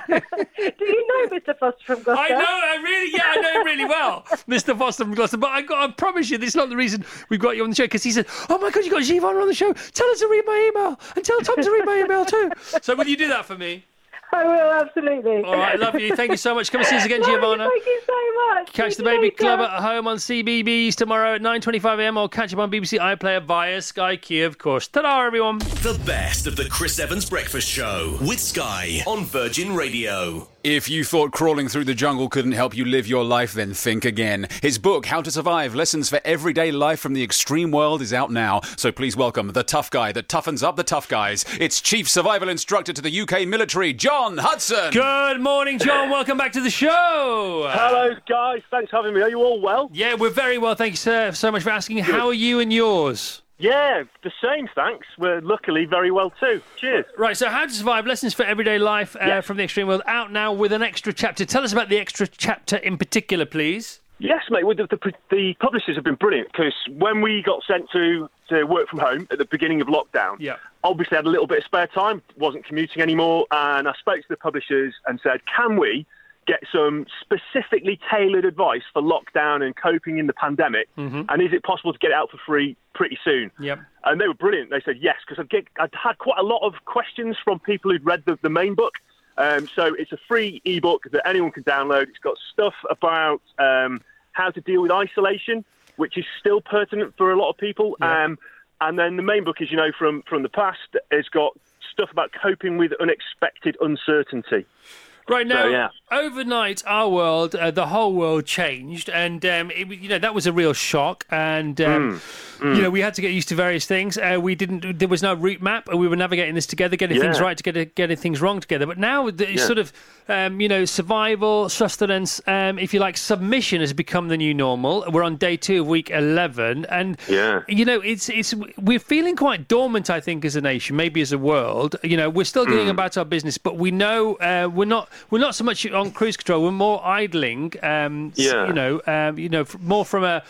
[SPEAKER 9] you know Mr. Foster from Gloucester?
[SPEAKER 1] I know, I really, yeah, I know him really well, (laughs) Mr. Foster from Gloucester. But I, got, I promise you, this is not the reason we've got you on the show. Because he said, "Oh my God, you got Giovanna on the show. Tell her to read my email, and tell Tom to read my email too." (laughs) So will you do that for me?
[SPEAKER 9] I will, absolutely.
[SPEAKER 1] All right, love you. Thank you so much. Come and see us again,
[SPEAKER 9] Love you,
[SPEAKER 1] Giovanna.
[SPEAKER 9] Thank you so much.
[SPEAKER 1] Catch
[SPEAKER 9] See
[SPEAKER 1] the Baby
[SPEAKER 9] later.
[SPEAKER 1] Club at home on CBeebies tomorrow at 9.25am or catch up on BBC iPlayer via Sky Q, of course. Ta-da, everyone.
[SPEAKER 4] The best of the Chris Evans Breakfast Show with Sky on Virgin Radio.
[SPEAKER 2] If you thought crawling through the jungle couldn't help you live your life, then think again. His book, How to Survive Lessons for Everyday Life from the Extreme World, is out now. So please welcome the tough guy that toughens up the tough guys. It's Chief Survival Instructor to the UK military, John Hudson.
[SPEAKER 1] Good morning, John. (coughs) Welcome back to the show.
[SPEAKER 10] Hello, guys. Thanks for having me. Are you all well?
[SPEAKER 1] Yeah, we're very well. Thank you, sir, so much for asking. How are you and yours?
[SPEAKER 10] Yeah, the same, thanks. We're luckily very well too. Cheers.
[SPEAKER 1] Right, so How to Survive Lessons for Everyday Life uh,
[SPEAKER 10] Yeah.
[SPEAKER 1] from the Extreme World out now with an extra chapter. Tell us about the extra chapter in particular, please.
[SPEAKER 10] Yes, mate. Well, the, the, the publishers have been brilliant because when we got sent to, to work from home at the beginning of lockdown,
[SPEAKER 1] Yeah.
[SPEAKER 10] obviously I had a little bit of spare time, wasn't commuting anymore, and I spoke to the publishers and said, can we get some specifically tailored advice for lockdown and coping in the pandemic? And is it possible to get it out for free pretty soon?
[SPEAKER 1] Yep.
[SPEAKER 10] And they were brilliant. They said yes, because I'd, I'd had quite a lot of questions from people who'd read the, the main book. Um, so it's a free ebook that anyone can download. It's got stuff about um, how to deal with isolation, which is still pertinent for a lot of people. Um, and then the main book, as you know from, from the past, has got stuff about coping with unexpected uncertainty.
[SPEAKER 1] Right now,
[SPEAKER 10] So, yeah.
[SPEAKER 1] overnight, our world, uh, the whole world changed, and um, it, you know that was a real shock. And um,
[SPEAKER 10] Mm,
[SPEAKER 1] you know we had to get used to various things. Uh, we didn't. There was no route map, and we were navigating this together, getting things
[SPEAKER 10] Yeah.
[SPEAKER 1] right together, getting things wrong together. But now, the
[SPEAKER 10] Yeah.
[SPEAKER 1] sort of um, you know survival, sustenance, um, if you like, submission has become the new normal. We're on day two of week eleven, and
[SPEAKER 10] Yeah.
[SPEAKER 1] you know it's it's we're feeling quite dormant. I think as a nation, maybe as a world. You know, we're still
[SPEAKER 10] Mm.
[SPEAKER 1] about our business, but we know uh, we're not we're not so much on cruise control. We're more idling. Um,
[SPEAKER 10] Yeah.
[SPEAKER 1] You know, um, you know, more from a,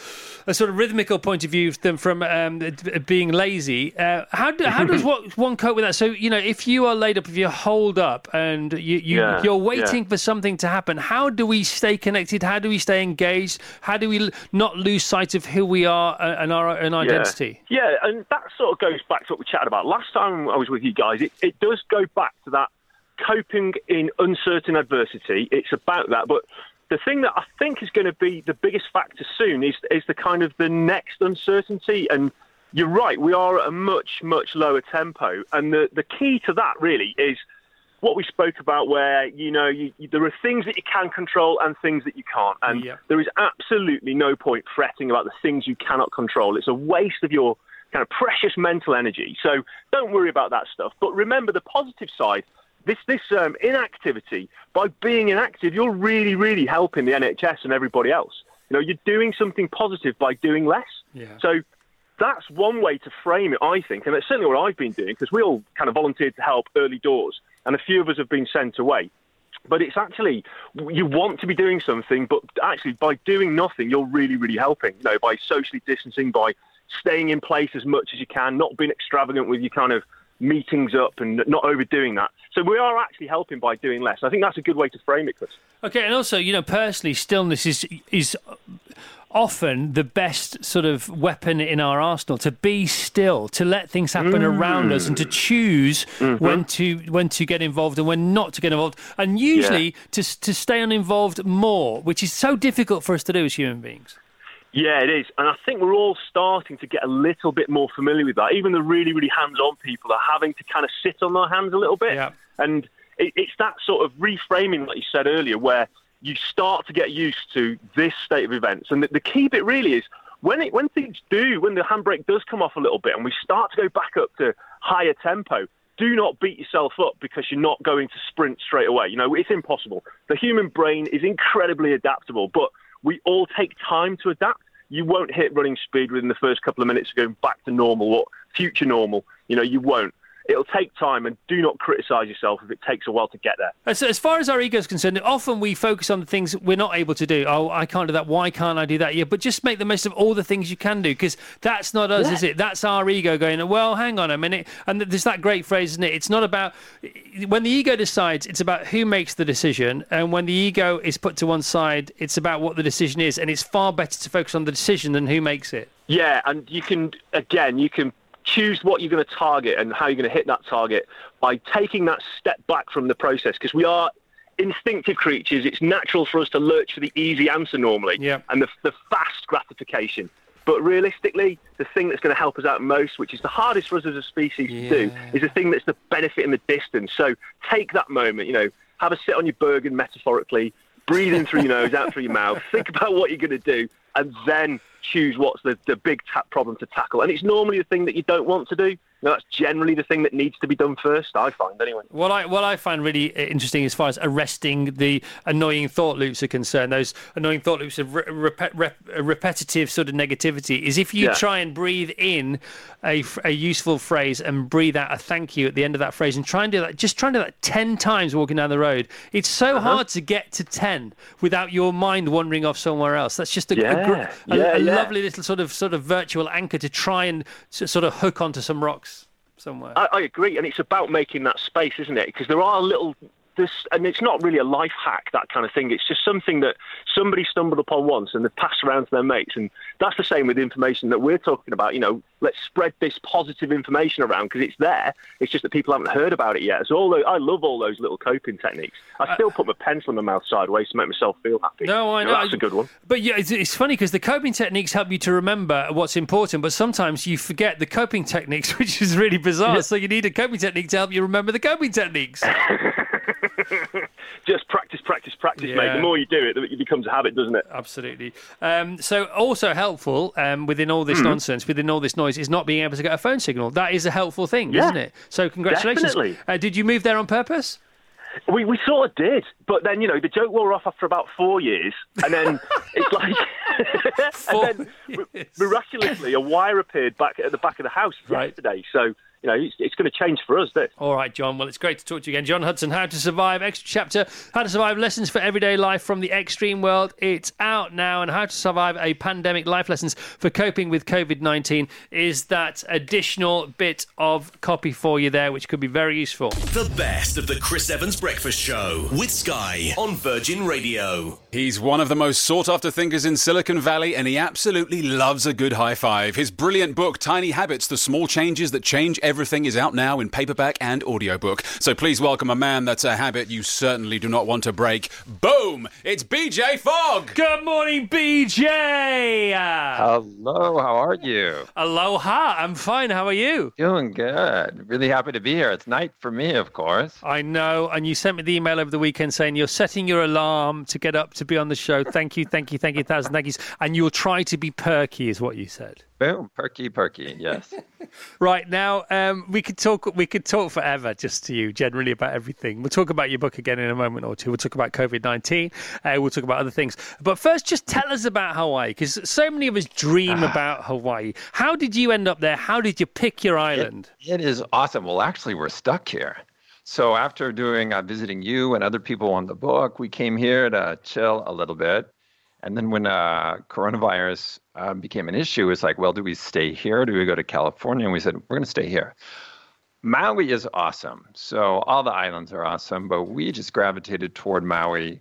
[SPEAKER 1] a sort of rhythmical point of view than from um, being lazy. Uh, how do, how does (laughs) what, one cope with that? So you know, if you are laid up, if you're holed up, and you, you
[SPEAKER 10] Yeah,
[SPEAKER 1] you're waiting
[SPEAKER 10] yeah.
[SPEAKER 1] for something to happen, how do we stay connected? How do we stay engaged? How do we not lose sight of who we are uh, and our and identity?
[SPEAKER 10] Yeah. yeah, and that sort of goes back to what we chatted about last time I was with you guys. It, it does go back to that coping in uncertain adversity. It's about that. But the thing that I think is going to be the biggest factor soon is, is the kind of the next uncertainty. And you're right, we are at a much, much lower tempo. And the, the key to that really is what we spoke about where you know you, you, there are things that you can control and things that you can't and
[SPEAKER 1] Yeah.
[SPEAKER 10] there is absolutely no point fretting about the things you cannot control it's a waste of your kind of precious mental energy so don't worry about that stuff but remember the positive side this this um, inactivity by being inactive you're really really helping the NHS and everybody else you know you're doing something positive by doing less
[SPEAKER 1] Yeah.
[SPEAKER 10] so that's one way to frame it, I think, and it's certainly what I've been doing because we all kind of volunteered to help early doors, and a few of us have been sent away. But it's actually you want to be doing something, but actually by doing nothing, you're really, really helping. You know, by socially distancing, by staying in place as much as you can, not being extravagant with your kind of meetings up and not overdoing that. So we are actually helping by doing less. I think that's a good way to frame it, Chris.
[SPEAKER 1] Okay, and also, you know, personally, stillness is is often the best sort of weapon in our arsenal to be still to let things happen around us and to mm. choose mm-hmm. when to when to get involved and when not to get involved and usually to to stay uninvolved more which is so difficult for us to do as human beings
[SPEAKER 10] Yeah, it is. And I think we're all starting to get a little bit more familiar with that. Even the really, really hands on people are having to kind of sit on their hands a little bit.
[SPEAKER 1] Yeah.
[SPEAKER 10] And it, it's that sort of reframing, like you said earlier, where you start to get used to this state of events. And the, the key bit really is when, it, when things do, when the handbrake does come off a little bit and we start to go back up to higher tempo, do not beat yourself up because you're not going to sprint straight away. You know, it's impossible. The human brain is incredibly adaptable, but we all take time to adapt. You won't hit running speed within the first couple of minutes of going back to normal or future normal. You know, you won't. It'll take time, and do not criticise yourself if it takes a while to get there.
[SPEAKER 1] As, as far as our ego is concerned, often we focus on the things we're not able to do. Oh, I can't do that. Why can't I do that? Yeah, but just make the most of all the things you can do because that's not us,
[SPEAKER 10] Yeah.
[SPEAKER 1] is it? That's our ego going, well, hang on a minute. And there's that great phrase, isn't it? It's not about when the ego decides, it's about who makes the decision. And when the ego is put to one side, it's about what the decision is. And it's far better to focus on the decision than who makes it.
[SPEAKER 10] Yeah, and you can again, you can choose what you're going to target and how you're going to hit that target by taking that step back from the process because we are instinctive creatures. It's natural for us to lurch for the easy answer normally
[SPEAKER 1] Yeah.
[SPEAKER 10] and the, the fast gratification. But realistically, the thing that's going to help us out most, which is the hardest for us as a species to do, is the thing that's the benefit in the distance. So take that moment, you know, have a sit on your Bergen metaphorically, breathe in through your nose, out through your mouth, (laughs) think about what you're going to do, and then choose what's the, the big ta- problem to tackle. And it's normally the thing that you don't want to do. That's generally the thing that needs to be done first, I find, anyway.
[SPEAKER 1] What I what I find really interesting as far as arresting the annoying thought loops are concerned, those annoying thought loops of re- repet, rep, repetitive sort of negativity, is if you
[SPEAKER 10] Yeah.
[SPEAKER 1] try and breathe in a useful phrase and breathe out a thank you at the end of that phrase, and try and do that, just try and do that ten times walking down the road. It's so
[SPEAKER 10] Uh-huh.
[SPEAKER 1] hard to get to ten without your mind wandering off somewhere else. That's just a, a
[SPEAKER 10] Yeah,
[SPEAKER 1] gr- a,
[SPEAKER 10] yeah,
[SPEAKER 1] a lovely little sort of sort of virtual anchor to try and sort of hook onto some rocks somewhere.
[SPEAKER 10] I, I agree, and it's about making that space, isn't it? Because there are little this, and it's not really a life hack that kind of thing. It's just something that somebody stumbled upon once and they passed around to their mates, and that's the same with the information that we're talking about. You know, let's spread this positive information around because it's there. It's just that people haven't heard about it yet. So all those, I love all those little coping techniques. I uh, still put my pencil in my mouth sideways to make myself feel happy.
[SPEAKER 1] No, I
[SPEAKER 10] You
[SPEAKER 1] know.
[SPEAKER 10] that's a good one.
[SPEAKER 1] But yeah, it's, it's funny because the coping techniques help you to remember what's important, but sometimes you forget the coping techniques, (laughs) which is really bizarre. So you need a coping technique to help you remember the coping techniques. (laughs) (laughs)
[SPEAKER 10] Just practice, practice, practice, mate. The more you do it, it becomes a habit, doesn't it?
[SPEAKER 1] Absolutely. Um, so also helpful um, within all this
[SPEAKER 10] Hmm.
[SPEAKER 1] nonsense, within all this noise, is not being able to get a phone signal. That is a helpful thing,
[SPEAKER 10] Yeah.
[SPEAKER 1] isn't it? So congratulations.
[SPEAKER 10] Definitely.
[SPEAKER 1] Uh, did you move there on purpose?
[SPEAKER 10] We, we sort of did, but then you know the joke wore off after about four years, and then (laughs) it's like, (laughs) and then mi- miraculously a wire appeared back at the back of the house right. yesterday. So you know it's, it's going to change for us. This.
[SPEAKER 1] All right, John. Well, it's great to talk to you again. John Hudson, How to Survive, extra chapter, How to Survive Lessons for Everyday Life from the Extreme World. It's out now, and How to Survive a Pandemic Life Lessons for Coping with COVID 19 is that additional bit of copy for you there, which could be very useful.
[SPEAKER 4] The best of the Chris Evans Breakfast Show with Sky on Virgin Radio.
[SPEAKER 2] He's one of the most sought after thinkers in Silicon Valley, and he absolutely loves a good high five. His brilliant book, Tiny Habits The Small Changes That Change Everything, is out now in paperback and audiobook. So please welcome a man that's a habit you certainly do not want to break. Boom! It's BJ Fogg!
[SPEAKER 1] Good morning, BJ!
[SPEAKER 11] Hello, how are you?
[SPEAKER 1] Aloha, I'm fine. How are you?
[SPEAKER 11] Doing good. Really happy to be here. It's night for me, of course.
[SPEAKER 1] I know, and you sent me the email over the weekend saying you're setting your alarm to get up to be on the show. Thank you, thank you, thank you, thousand thank yous. And you'll try to be perky, is what you said.
[SPEAKER 11] Boom, perky, perky. Yes. (laughs)
[SPEAKER 1] Right now, um, we could talk. We could talk forever, just to you, generally about everything. We'll talk about your book again in a moment or two. We'll talk about COVID nineteen. Uh, we'll talk about other things. But first, just tell us about Hawaii, because so many of us dream about Hawaii. How did you end up there? How did you pick your island?
[SPEAKER 11] It is awesome. Well, actually, we're stuck here. So after doing uh, visiting you and other people on the book, we came here to chill a little bit. And then when uh, coronavirus uh, became an issue, it's like, well, do we stay here? Do we go to California? And we said, we're going to stay here. Maui is awesome. So all the islands are awesome, but we just gravitated toward Maui.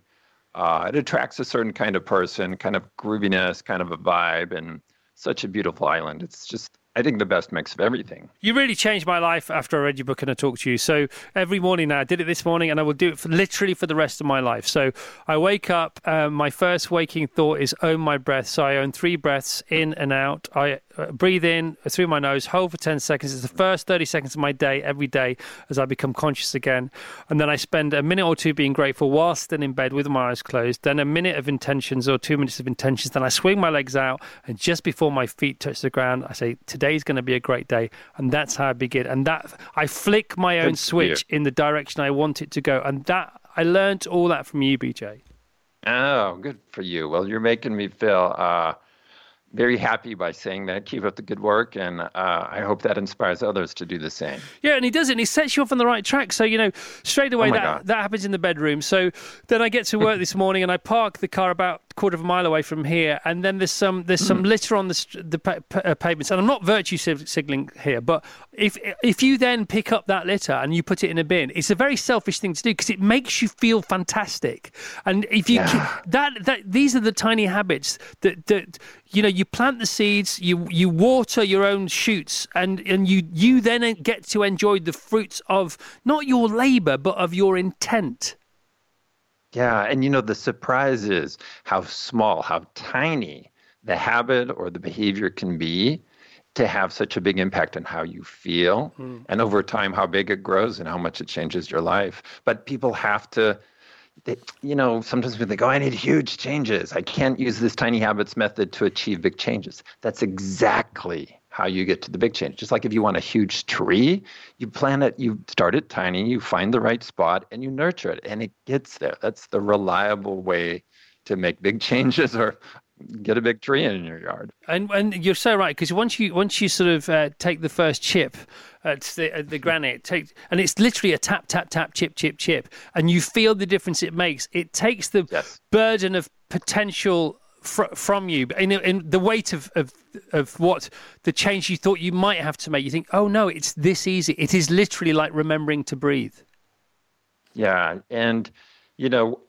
[SPEAKER 11] Uh, it attracts a certain kind of person, kind of grooviness, kind of a vibe, and such a beautiful island. It's just I think the best mix of everything.
[SPEAKER 1] You really changed my life after I read your book and I talked to you. So every morning now, I did it this morning and I will do it for literally for the rest of my life. So I wake up, um, my first waking thought is own my breath. So I own three breaths in and out. I breathe in through my nose, hold for 10 seconds. It's the first 30 seconds of my day every day as I become conscious again. And then I spend a minute or two being grateful whilst still in bed with my eyes closed. Then a minute of intentions or two minutes of intentions. Then I swing my legs out and just before my feet touch the ground, I say, today's going to be a great day. And that's how I begin. And that I flick my own switch in the direction I want it to go. And that I learned all that from you, BJ.
[SPEAKER 11] Oh, good for you. Well, you're making me feel uh, very happy by saying that. Keep up the good work, and uh, I hope that inspires others to do the same.
[SPEAKER 1] Yeah, and he does it, and he sets you off on the right track. So, you know, straight away
[SPEAKER 11] Oh
[SPEAKER 1] that,
[SPEAKER 11] God.
[SPEAKER 1] that happens in the bedroom. So then I get to work (laughs) this morning and I park the car about quarter of a mile away from here, and then there's some there's some litter on the the pa- pa- uh, pavements. And I'm not virtue signaling here, but if if you then pick up that litter and you put it in a bin, it's a very selfish thing to do because it makes you feel fantastic. And if you
[SPEAKER 11] Yeah.
[SPEAKER 1] that that these are the tiny habits that that you know you plant the seeds, you you water your own shoots, and and you you then get to enjoy the fruits of not your labor but of your intent.
[SPEAKER 11] Yeah, and you know, the surprise is how small, how tiny the habit or the behavior can be to have such a big impact on how you feel
[SPEAKER 1] Mm.
[SPEAKER 11] and over time how big it grows and how much it changes your life. But people have to they, you know, sometimes we think, oh, I need huge changes. I can't use this tiny habits method to achieve big changes. That's exactly how you get to the big change. Just like if you want a huge tree, you plant it, you start it tiny, you find the right spot, and you nurture it, and it gets there. That's the reliable way to make big (laughs) changes or get a big tree in your yard.
[SPEAKER 1] And and you're so right because once you once you sort of uh, take the first chip at the, at the granite, take and it's literally a tap tap tap chip chip chip, and you feel the difference it makes. It takes the burden of potential fr- from you, in, in the weight of, of of what the change you thought you might have to make. You think, oh no, it's this easy. It is literally like remembering to breathe.
[SPEAKER 11] Yeah, and you know,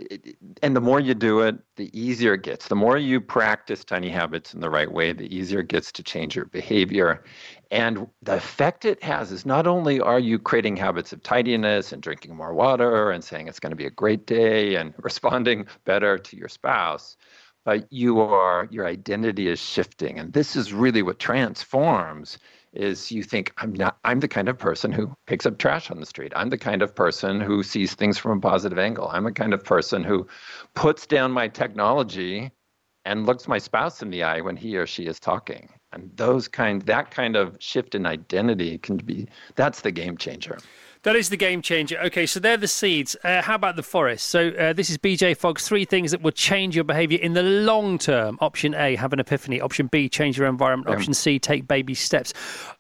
[SPEAKER 11] and the more you do it, the easier it gets. The more you practice tiny habits in the right way, the easier it gets to change your behavior. And the effect it has is not only are you creating habits of tidiness and drinking more water and saying it's going to be a great day and (laughs) responding better to your spouse, but you are your identity is shifting. And this is really what transforms is you think I'm not I'm the kind of person who picks up trash on the street. I'm the kind of person who sees things from a positive angle. I'm the kind of person who puts down my technology and looks my spouse in the eye when he or she is talking. And those kind that kind of shift in identity can be that's the game changer.
[SPEAKER 1] That is the game changer. Okay, so they're the seeds. Uh, how about the forest? So uh, this is BJ Fogg's three things that will change your behaviour in the long term. Option A, have an epiphany. Option B, change your environment. Option C, take baby steps.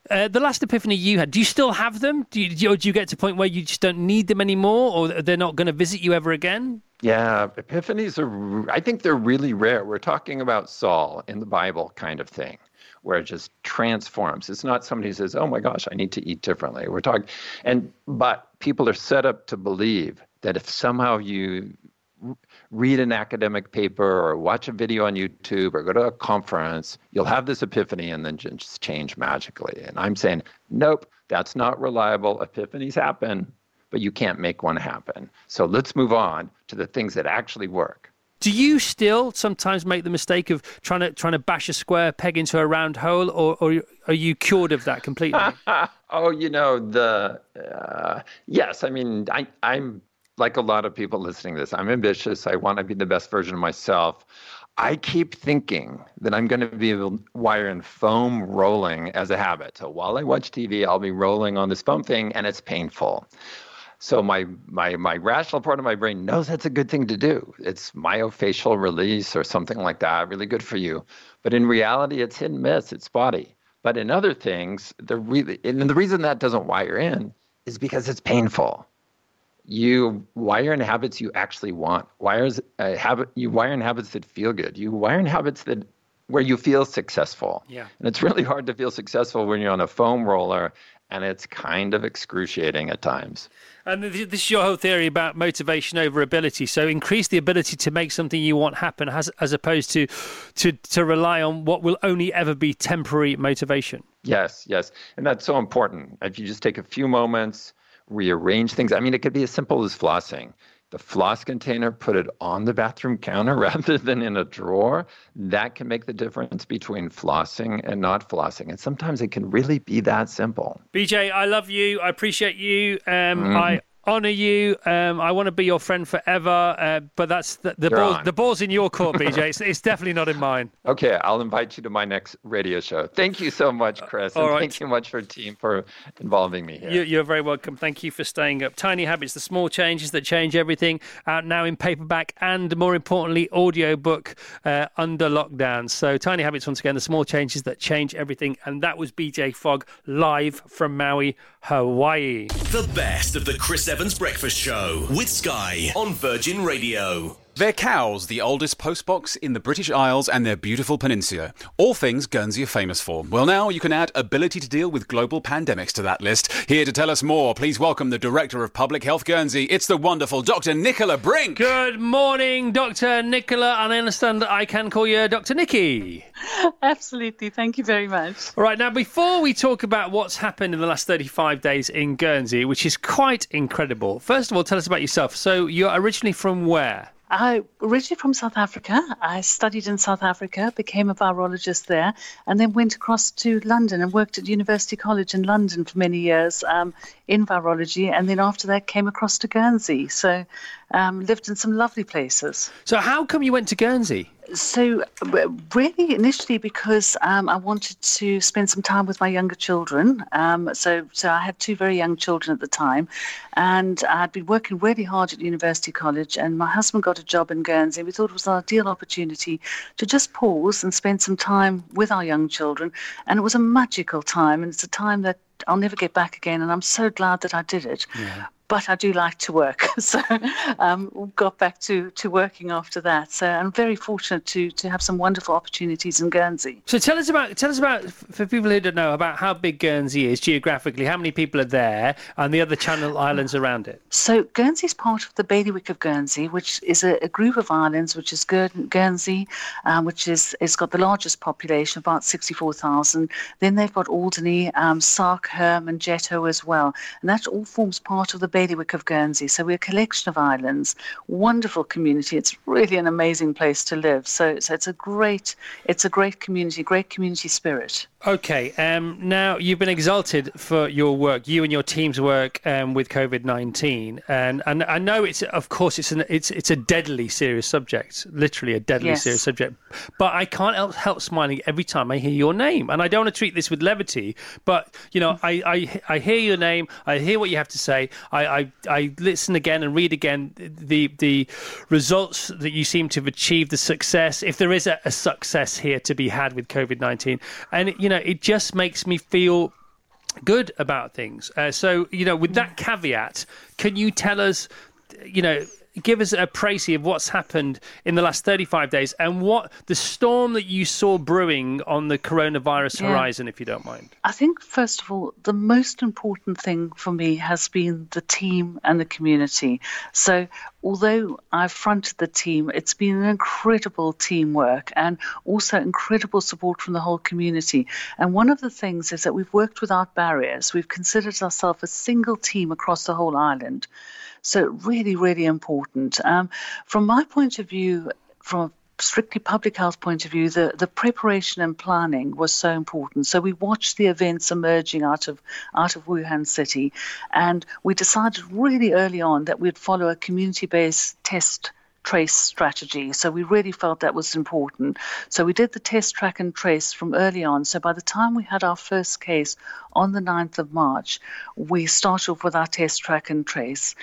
[SPEAKER 1] Uh, the last epiphany you had, do you still have them? Do you, do you, or do you get to a point where you just don't need them anymore, or they're not going to visit you ever again?
[SPEAKER 11] Yeah, epiphanies are, I think they're really rare. We're talking about Saul in the Bible kind of thing, where it just transforms. It's not somebody who says, oh my gosh, I need to eat differently. We're talking, and, but people are set up to believe that if somehow you read an academic paper or watch a video on YouTube or go to a conference, you'll have this epiphany and then just change magically. And I'm saying, nope, that's not reliable. Epiphanies happen, but you can't make one happen. So let's move on to the things that actually work.
[SPEAKER 1] Do you still sometimes make the mistake of trying to trying to bash a square peg into a round hole, or, or are you cured of that completely? (laughs)
[SPEAKER 11] oh, you know the uh, yes. I mean, I, I'm like a lot of people listening to this. I'm ambitious. I want to be the best version of myself. I keep thinking that I'm going to be wire and foam rolling as a habit. So while I watch TV, I'll be rolling on this foam thing, and it's painful. So my my my rational part of my brain knows that's a good thing to do. It's myofascial release or something like that, really good for you. But in reality, it's hit and miss. It's spotty. But in other things, the really and the reason that doesn't wire in is because it's painful. You wire in habits you actually want. Wires uh, habit you wire in habits that feel good. You wire in habits that where you feel successful.
[SPEAKER 1] Yeah.
[SPEAKER 11] And it's really hard to feel successful when you're on a foam roller and it's kind of excruciating at times.
[SPEAKER 1] And this is your whole theory about motivation over ability. So increase the ability to make something you want happen, as as opposed to to to rely on what will only ever be temporary motivation.
[SPEAKER 11] Yes, yes. And that's so important. If you just take a few moments, rearrange things. I mean, it could be as simple as flossing. The floss container, put it on the bathroom counter (laughs) rather than in a drawer. That can make the difference between flossing and not flossing. And sometimes it can really be that simple.
[SPEAKER 1] BJ, I love you. I appreciate you. Um,
[SPEAKER 11] Mhm.
[SPEAKER 1] I honor you. Um, I want to be your friend forever. Uh, but that's the, the ball.
[SPEAKER 11] on.
[SPEAKER 1] The ball's in your court, BJ. It's, it's definitely not in mine. (laughs)
[SPEAKER 11] Okay, I'll invite you to my next radio show. Thank you so much, Chris.
[SPEAKER 1] all
[SPEAKER 11] and
[SPEAKER 1] right.
[SPEAKER 11] thank you much for team for involving me here.
[SPEAKER 1] You, you're very welcome. Thank you for staying up. Tiny Habits, the small changes that change everything, out now in paperback and more importantly, audiobook uh, under lockdown. So, Tiny Habits, once again, the small changes that change everything. And that was BJ Fogg live from Maui, Hawaii.
[SPEAKER 4] The best of the Chris Evans Breakfast Show with Sky on Virgin Radio.
[SPEAKER 2] They're cows, the oldest postbox in the British Isles and their beautiful peninsula. All things Guernsey are famous for. Well, now you can add ability to deal with global pandemics to that list. Here to tell us more, please welcome the Director of Public Health Guernsey. It's the wonderful Dr. Nicola Brink.
[SPEAKER 1] Good morning, Dr. Nicola. And I understand that I can call you uh, Dr. Nikki.
[SPEAKER 12] Absolutely. Thank you very much.
[SPEAKER 1] All right, now before we talk about what's happened in the last 35 days in Guernsey, which is quite incredible, first of all, tell us about yourself. So, you're originally from where?
[SPEAKER 12] I originally from South Africa. I studied in South Africa, became a virologist there, and then went across to London and worked at University College in London for many years um, in virology. And then after that, came across to Guernsey. So, um, lived in some lovely places.
[SPEAKER 1] So, how come you went to Guernsey?
[SPEAKER 12] So, really, initially because um, I wanted to spend some time with my younger children. Um, so, so I had two very young children at the time, and I'd been working really hard at University College. And my husband got a job in Guernsey. We thought it was an ideal opportunity to just pause and spend some time with our young children. And it was a magical time, and it's a time that I'll never get back again. And I'm so glad that I did it but I do like to work. (laughs) So um, got back to, to working after that. So I'm very fortunate to to have some wonderful opportunities in Guernsey.
[SPEAKER 1] So tell us about tell us about for people who don't know about how big Guernsey is geographically. How many people are there, and the other Channel Islands around it?
[SPEAKER 12] So Guernsey is part of the Bailiwick of Guernsey, which is a, a group of islands, which is Guer- Guernsey, um, which is it's got the largest population, about sixty-four thousand. Then they've got Alderney, um, Sark, Herm, and Jethou as well, and that all forms part of the Bailiwick of Guernsey. So we're a collection of islands, wonderful community. It's really an amazing place to live. So, so it's a great, it's a great community, great community spirit.
[SPEAKER 1] Okay. Um, now you've been exalted for your work, you and your team's work um, with COVID nineteen, and and I know it's of course it's an it's it's a deadly serious subject, literally a deadly
[SPEAKER 12] Yes.
[SPEAKER 1] serious subject. But I can't help, help smiling every time I hear your name, and I don't want to treat this with levity, but you know I I, I hear your name, I hear what you have to say, I, I I listen again and read again the the results that you seem to have achieved, the success, if there is a, a success here to be had with COVID nineteen, and you know it just makes me feel good about things. Uh, so, you know, with that caveat, can you tell us, you know, give us a précis of what's happened in the last 35 days and what the storm that you saw brewing on the coronavirus
[SPEAKER 12] Yeah.
[SPEAKER 1] horizon, if you don't mind?
[SPEAKER 12] I think, first of all, the most important thing for me has been the team and the community. So, although I've fronted the team, it's been an incredible teamwork and also incredible support from the whole community. And one of the things is that we've worked without barriers. We've considered ourselves a single team across the whole island. So, really, really important. Um, from my point of view, from a strictly public health point of view, the, the preparation and planning was so important. So we watched the events emerging out of out of Wuhan City, and we decided really early on that we'd follow a community-based test trace strategy. So we really felt that was important. So we did the test track and trace from early on. So by the time we had our first case on the 9th of March, we started off with our test track and trace.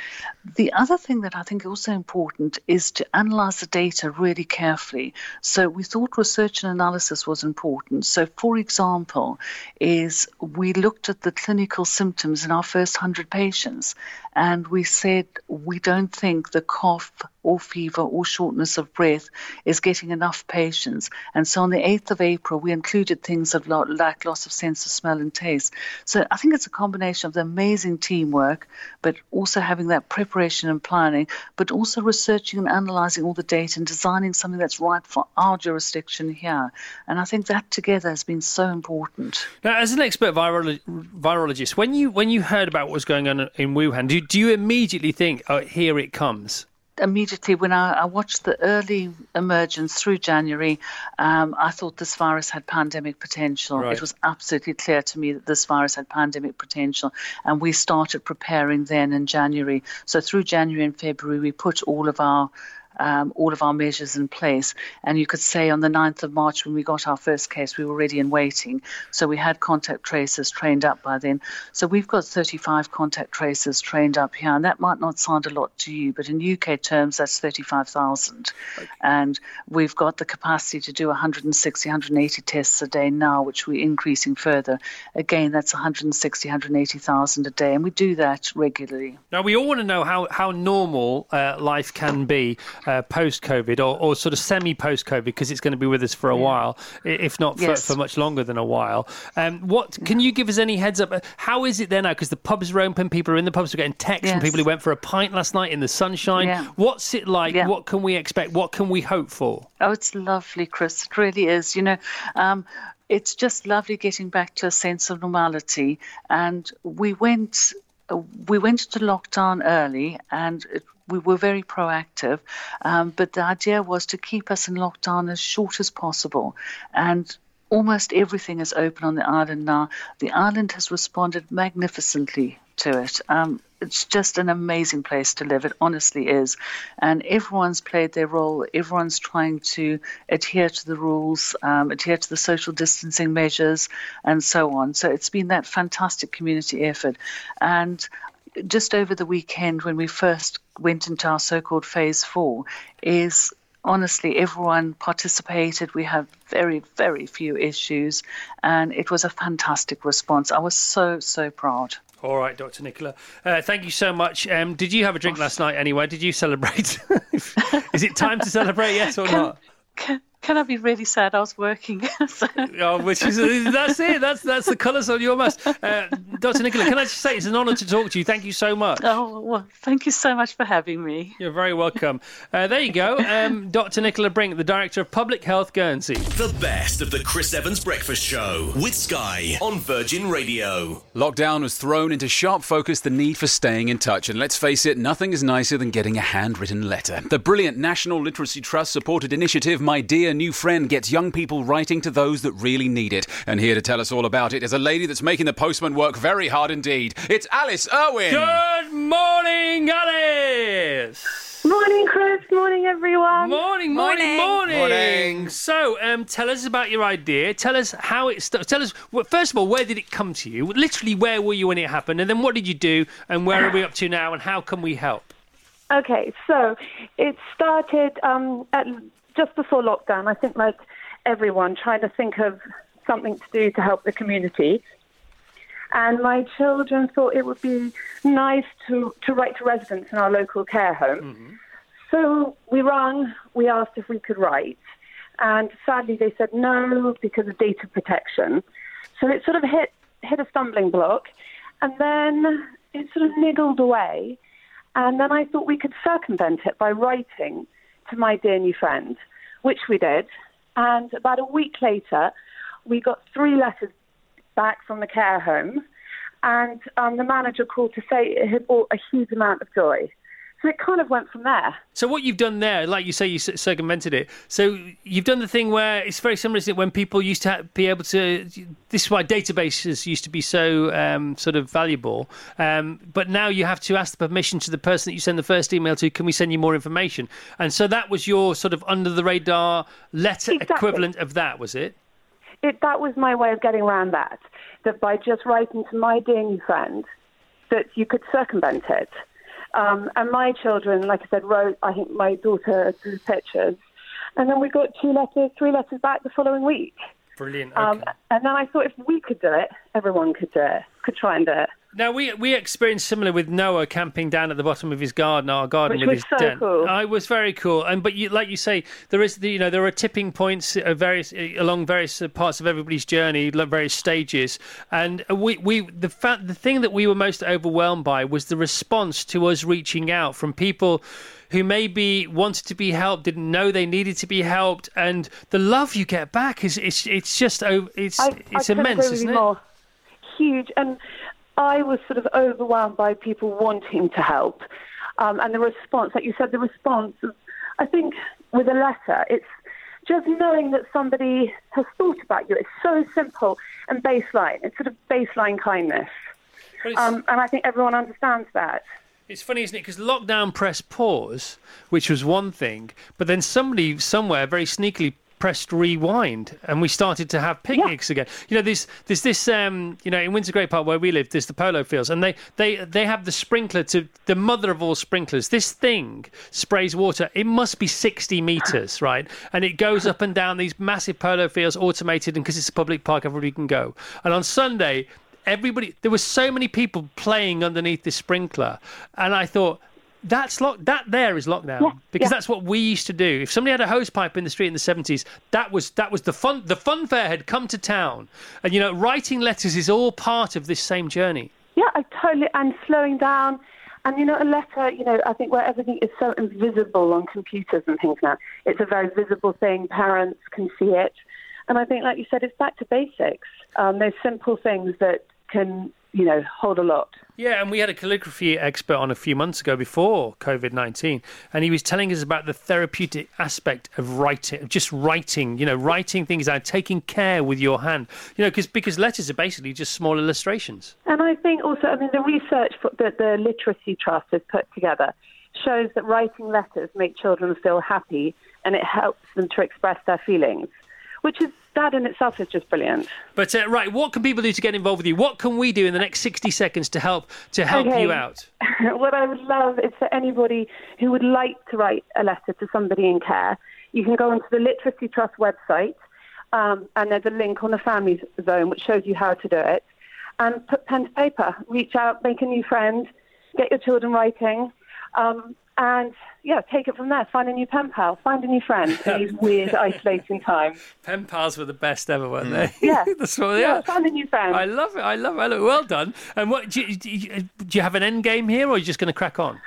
[SPEAKER 12] The other thing that I think is also important is to analyze the data really carefully. So we thought research and analysis was important. So for example, is we looked at the clinical symptoms in our first 100 patients and we said we don't think the cough or fever or shortness of breath is getting enough patients. And so on the 8th of April, we included things of like loss of sense of smell and taste. So I think it's a combination of the amazing teamwork, but also having that preparation and planning, but also researching and analysing all the data and designing something that's right for our jurisdiction here. And I think that together has been so important.
[SPEAKER 1] Now, as an expert virolo- virologist, when you when you heard about what was going on in Wuhan, do, do you immediately think, oh, here it comes?
[SPEAKER 12] immediately when I, I, watched the early emergence through January, um, I thought this virus had pandemic potential. Right. It was absolutely clear to me that this virus had pandemic potential, and we started preparing then in January. So through January and February, we put all of our um, all of our measures in place. And you could say on the 9th of March, when we got our first case, we were already in waiting. So we had contact tracers trained up by then. So we've got 35 contact tracers trained up here. And that might not sound a lot to you, but in UK terms, that's 35,000. Okay. And we've got the capacity to do 160, 180 tests a day now, which we're increasing further. Again, that's 160, 180,000 a day. And we do that regularly.
[SPEAKER 1] Now, we all want to know how, how normal uh, life can be uh, post COVID or, or sort of semi post COVID because it's going to be with us for a yeah. while, if not for, yes. for, much longer than a while. Um, what can you give us any heads up? How is it there now? Because the pubs are open, people are in the pubs, we're getting texts yes. from people who went for a pint last night in the sunshine. Yeah. What's it like? Yeah. What can we expect? What can we hope for?
[SPEAKER 12] Oh, it's lovely, Chris. It really is. You know, um, it's just lovely getting back to a sense of normality. And we went we went to lockdown early and it we were very proactive, um, but the idea was to keep us in lockdown as short as possible. And almost everything is open on the island now. The island has responded magnificently to it. Um, it's just an amazing place to live. It honestly is. And everyone's played their role. Everyone's trying to adhere to the rules, um, adhere to the social distancing measures, and so on. So it's been that fantastic community effort. And just over the weekend when we first went into our so-called phase four is honestly everyone participated we have very very few issues and it was a fantastic response i was so so proud
[SPEAKER 1] all right, Dr. Nicola. Uh, thank you so much. Um, did you have a drink last night anyway? Did you celebrate? (laughs) Is it time to celebrate, yes or
[SPEAKER 12] can,
[SPEAKER 1] not?
[SPEAKER 12] Can, can I be really sad? I was working. (laughs)
[SPEAKER 1] so. oh, which is that's it. That's that's the colours on your mask, uh, Dr. Nicola. Can I just say it's an honour to talk to you. Thank you so much.
[SPEAKER 12] Oh well, thank you so much for having me.
[SPEAKER 1] You're very welcome. Uh, there you go, um, Dr. Nicola Brink, the director of Public Health Guernsey.
[SPEAKER 4] The best of the Chris Evans Breakfast Show with Sky on Virgin Radio.
[SPEAKER 2] Lockdown has thrown into sharp focus the need for staying in touch, and let's face it, nothing is nicer than getting a handwritten letter. The brilliant National Literacy Trust supported initiative, My Dear new friend gets young people writing to those that really need it. And here to tell us all about it is a lady that's making the postman work very hard indeed. It's Alice Irwin.
[SPEAKER 1] Good morning, Alice.
[SPEAKER 13] Morning, Chris. Morning, everyone.
[SPEAKER 1] Morning, morning, morning. Morning. So, um, tell us about your idea. Tell us how it started. Tell us, well, first of all, where did it come to you? Literally, where were you when it happened? And then what did you do? And where are we up to now? And how can we help?
[SPEAKER 13] Okay, so it started um, at just before lockdown, I think like everyone trying to think of something to do to help the community. And my children thought it would be nice to, to write to residents in our local care home. Mm-hmm. So we rang, we asked if we could write. And sadly, they said no because of data protection. So it sort of hit, hit a stumbling block. And then it sort of niggled away. And then I thought we could circumvent it by writing to my dear new friend, which we did. And about a week later, we got three letters back from the care home, and um, the manager called to say it had brought a huge amount of joy. So it kind of went from there.
[SPEAKER 1] So what you've done there, like you say, you circumvented it. So you've done the thing where it's very similar to when people used to be able to. This is why databases used to be so um, sort of valuable. Um, but now you have to ask the permission to the person that you send the first email to. Can we send you more information? And so that was your sort of under the radar letter exactly. equivalent of that, was it?
[SPEAKER 13] It that was my way of getting around that. That by just writing to my dear new friend, that you could circumvent it. Um, and my children, like I said, wrote, I think my daughter drew pictures. And then we got two letters, three letters back the following week.
[SPEAKER 1] Brilliant. Um, okay. Um,
[SPEAKER 13] and then I thought if we could do it, everyone could do it. Could try and do it.
[SPEAKER 1] Now we we experienced similar with Noah camping down at the bottom of his garden, our garden
[SPEAKER 13] Which
[SPEAKER 1] with
[SPEAKER 13] was
[SPEAKER 1] his
[SPEAKER 13] so
[SPEAKER 1] den.
[SPEAKER 13] cool.
[SPEAKER 1] I was very cool, and but you, like you say, there is the, you know there are tipping points uh, various uh, along various uh, parts of everybody's journey, various stages, and we we the fact the thing that we were most overwhelmed by was the response to us reaching out from people who maybe wanted to be helped, didn't know they needed to be helped, and the love you get back is it's it's just oh it's
[SPEAKER 13] I,
[SPEAKER 1] it's
[SPEAKER 13] I
[SPEAKER 1] immense, isn't it?
[SPEAKER 13] More. Huge, and I was sort of overwhelmed by people wanting to help, um, and the response, like you said, the response. I think with a letter, it's just knowing that somebody has thought about you. It's so simple and baseline. It's sort of baseline kindness, um, and I think everyone understands that.
[SPEAKER 1] It's funny, isn't it? Because lockdown press pause, which was one thing, but then somebody somewhere very sneakily pressed rewind, and we started to have picnics again. You know, there's there's this um, you know in Windsor Great Park where we live, there's the polo fields, and they they they have the sprinkler to the mother of all sprinklers. This thing sprays water. It must be 60 meters, right? And it goes up and down these massive polo fields, automated, and because it's a public park, everybody can go. And on Sunday everybody there were so many people playing underneath this sprinkler and i thought that's lock that there is lockdown because that's what we used to do if somebody had a hose pipe in the street in the 70s that was that was the fun the fun fair had come to town and you know writing letters is all part of this same journey
[SPEAKER 13] Yeah, I totally. And slowing down. And, you know, a letter, you know, I think where everything is so invisible on computers and things now, it's a very visible thing. Parents can see it. And I think, like you said, it's back to basics. Um, those simple things that can, you know, hold a lot.
[SPEAKER 1] Yeah, and we had a calligraphy expert on a few months ago before COVID 19, and he was telling us about the therapeutic aspect of writing, of just writing, you know, writing things out, taking care with your hand, you know, cause, because letters are basically just small illustrations.
[SPEAKER 13] And I think also, I mean, the research that the Literacy Trust has put together shows that writing letters make children feel happy and it helps them to express their feelings, which is, that in itself is just brilliant.
[SPEAKER 1] But, uh, right, what can people do to get involved with you? What can we do in the next 60 seconds to help to help
[SPEAKER 13] Okay.
[SPEAKER 1] you out? (laughs)
[SPEAKER 13] what I would love is for anybody who would like to write a letter to somebody in care, you can go onto the Literacy Trust website, um, and there's a link on the Family Zone which shows you how to do it. And put pen to paper, reach out, make a new friend, get your children writing, um, and yeah, take it from there. Find a new pen pal, find a new friend in (laughs) these weird, isolating times.
[SPEAKER 1] Pen pals were the best ever, weren't mm. they?
[SPEAKER 13] Yeah. (laughs)
[SPEAKER 1] That's what they
[SPEAKER 13] Yeah,
[SPEAKER 1] are.
[SPEAKER 13] find a new friend.
[SPEAKER 1] I love it. I love it. I love it. Well done. And what do you, do you, do you have an end game here, or are you just going to crack on?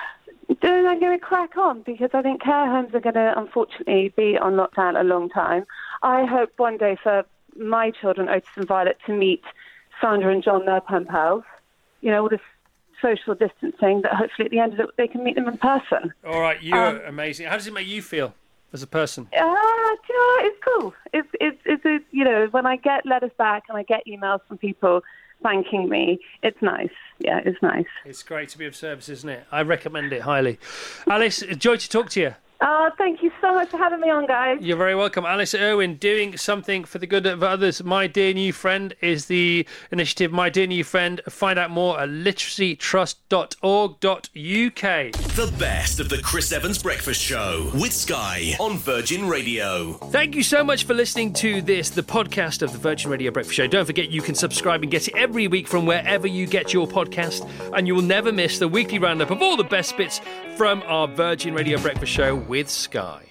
[SPEAKER 13] Then I'm going to crack on because I think care homes are going to unfortunately be on lockdown a long time. I hope one day for my children, Otis and Violet, to meet Sandra and John, their pen pals. You know, all this social distancing, that hopefully at the end of it they can meet them in person.
[SPEAKER 1] All right, you're
[SPEAKER 13] Um,
[SPEAKER 1] amazing. How does it make you feel as a person?
[SPEAKER 13] Ah, you know, it's cool. It's, it's, it's, a, you know, when I get letters back and I get emails from people thanking me, it's nice. Yeah, it's nice.
[SPEAKER 1] It's great to be of service, isn't it? I recommend it highly. Alice, joy to talk to you.
[SPEAKER 13] Oh, thank you so much for having me on, guys.
[SPEAKER 1] You're very welcome. Alice Irwin, doing something for the good of others. My Dear New Friend is the initiative. My Dear New Friend. Find out more at literacytrust.org.uk.
[SPEAKER 4] The best of the Chris Evans Breakfast Show with Sky on Virgin Radio.
[SPEAKER 1] Thank you so much for listening to this, the podcast of the Virgin Radio Breakfast Show. Don't forget you can subscribe and get it every week from wherever you get your podcast, and you will never miss the weekly roundup of all the best bits from our Virgin Radio Breakfast Show with Sky.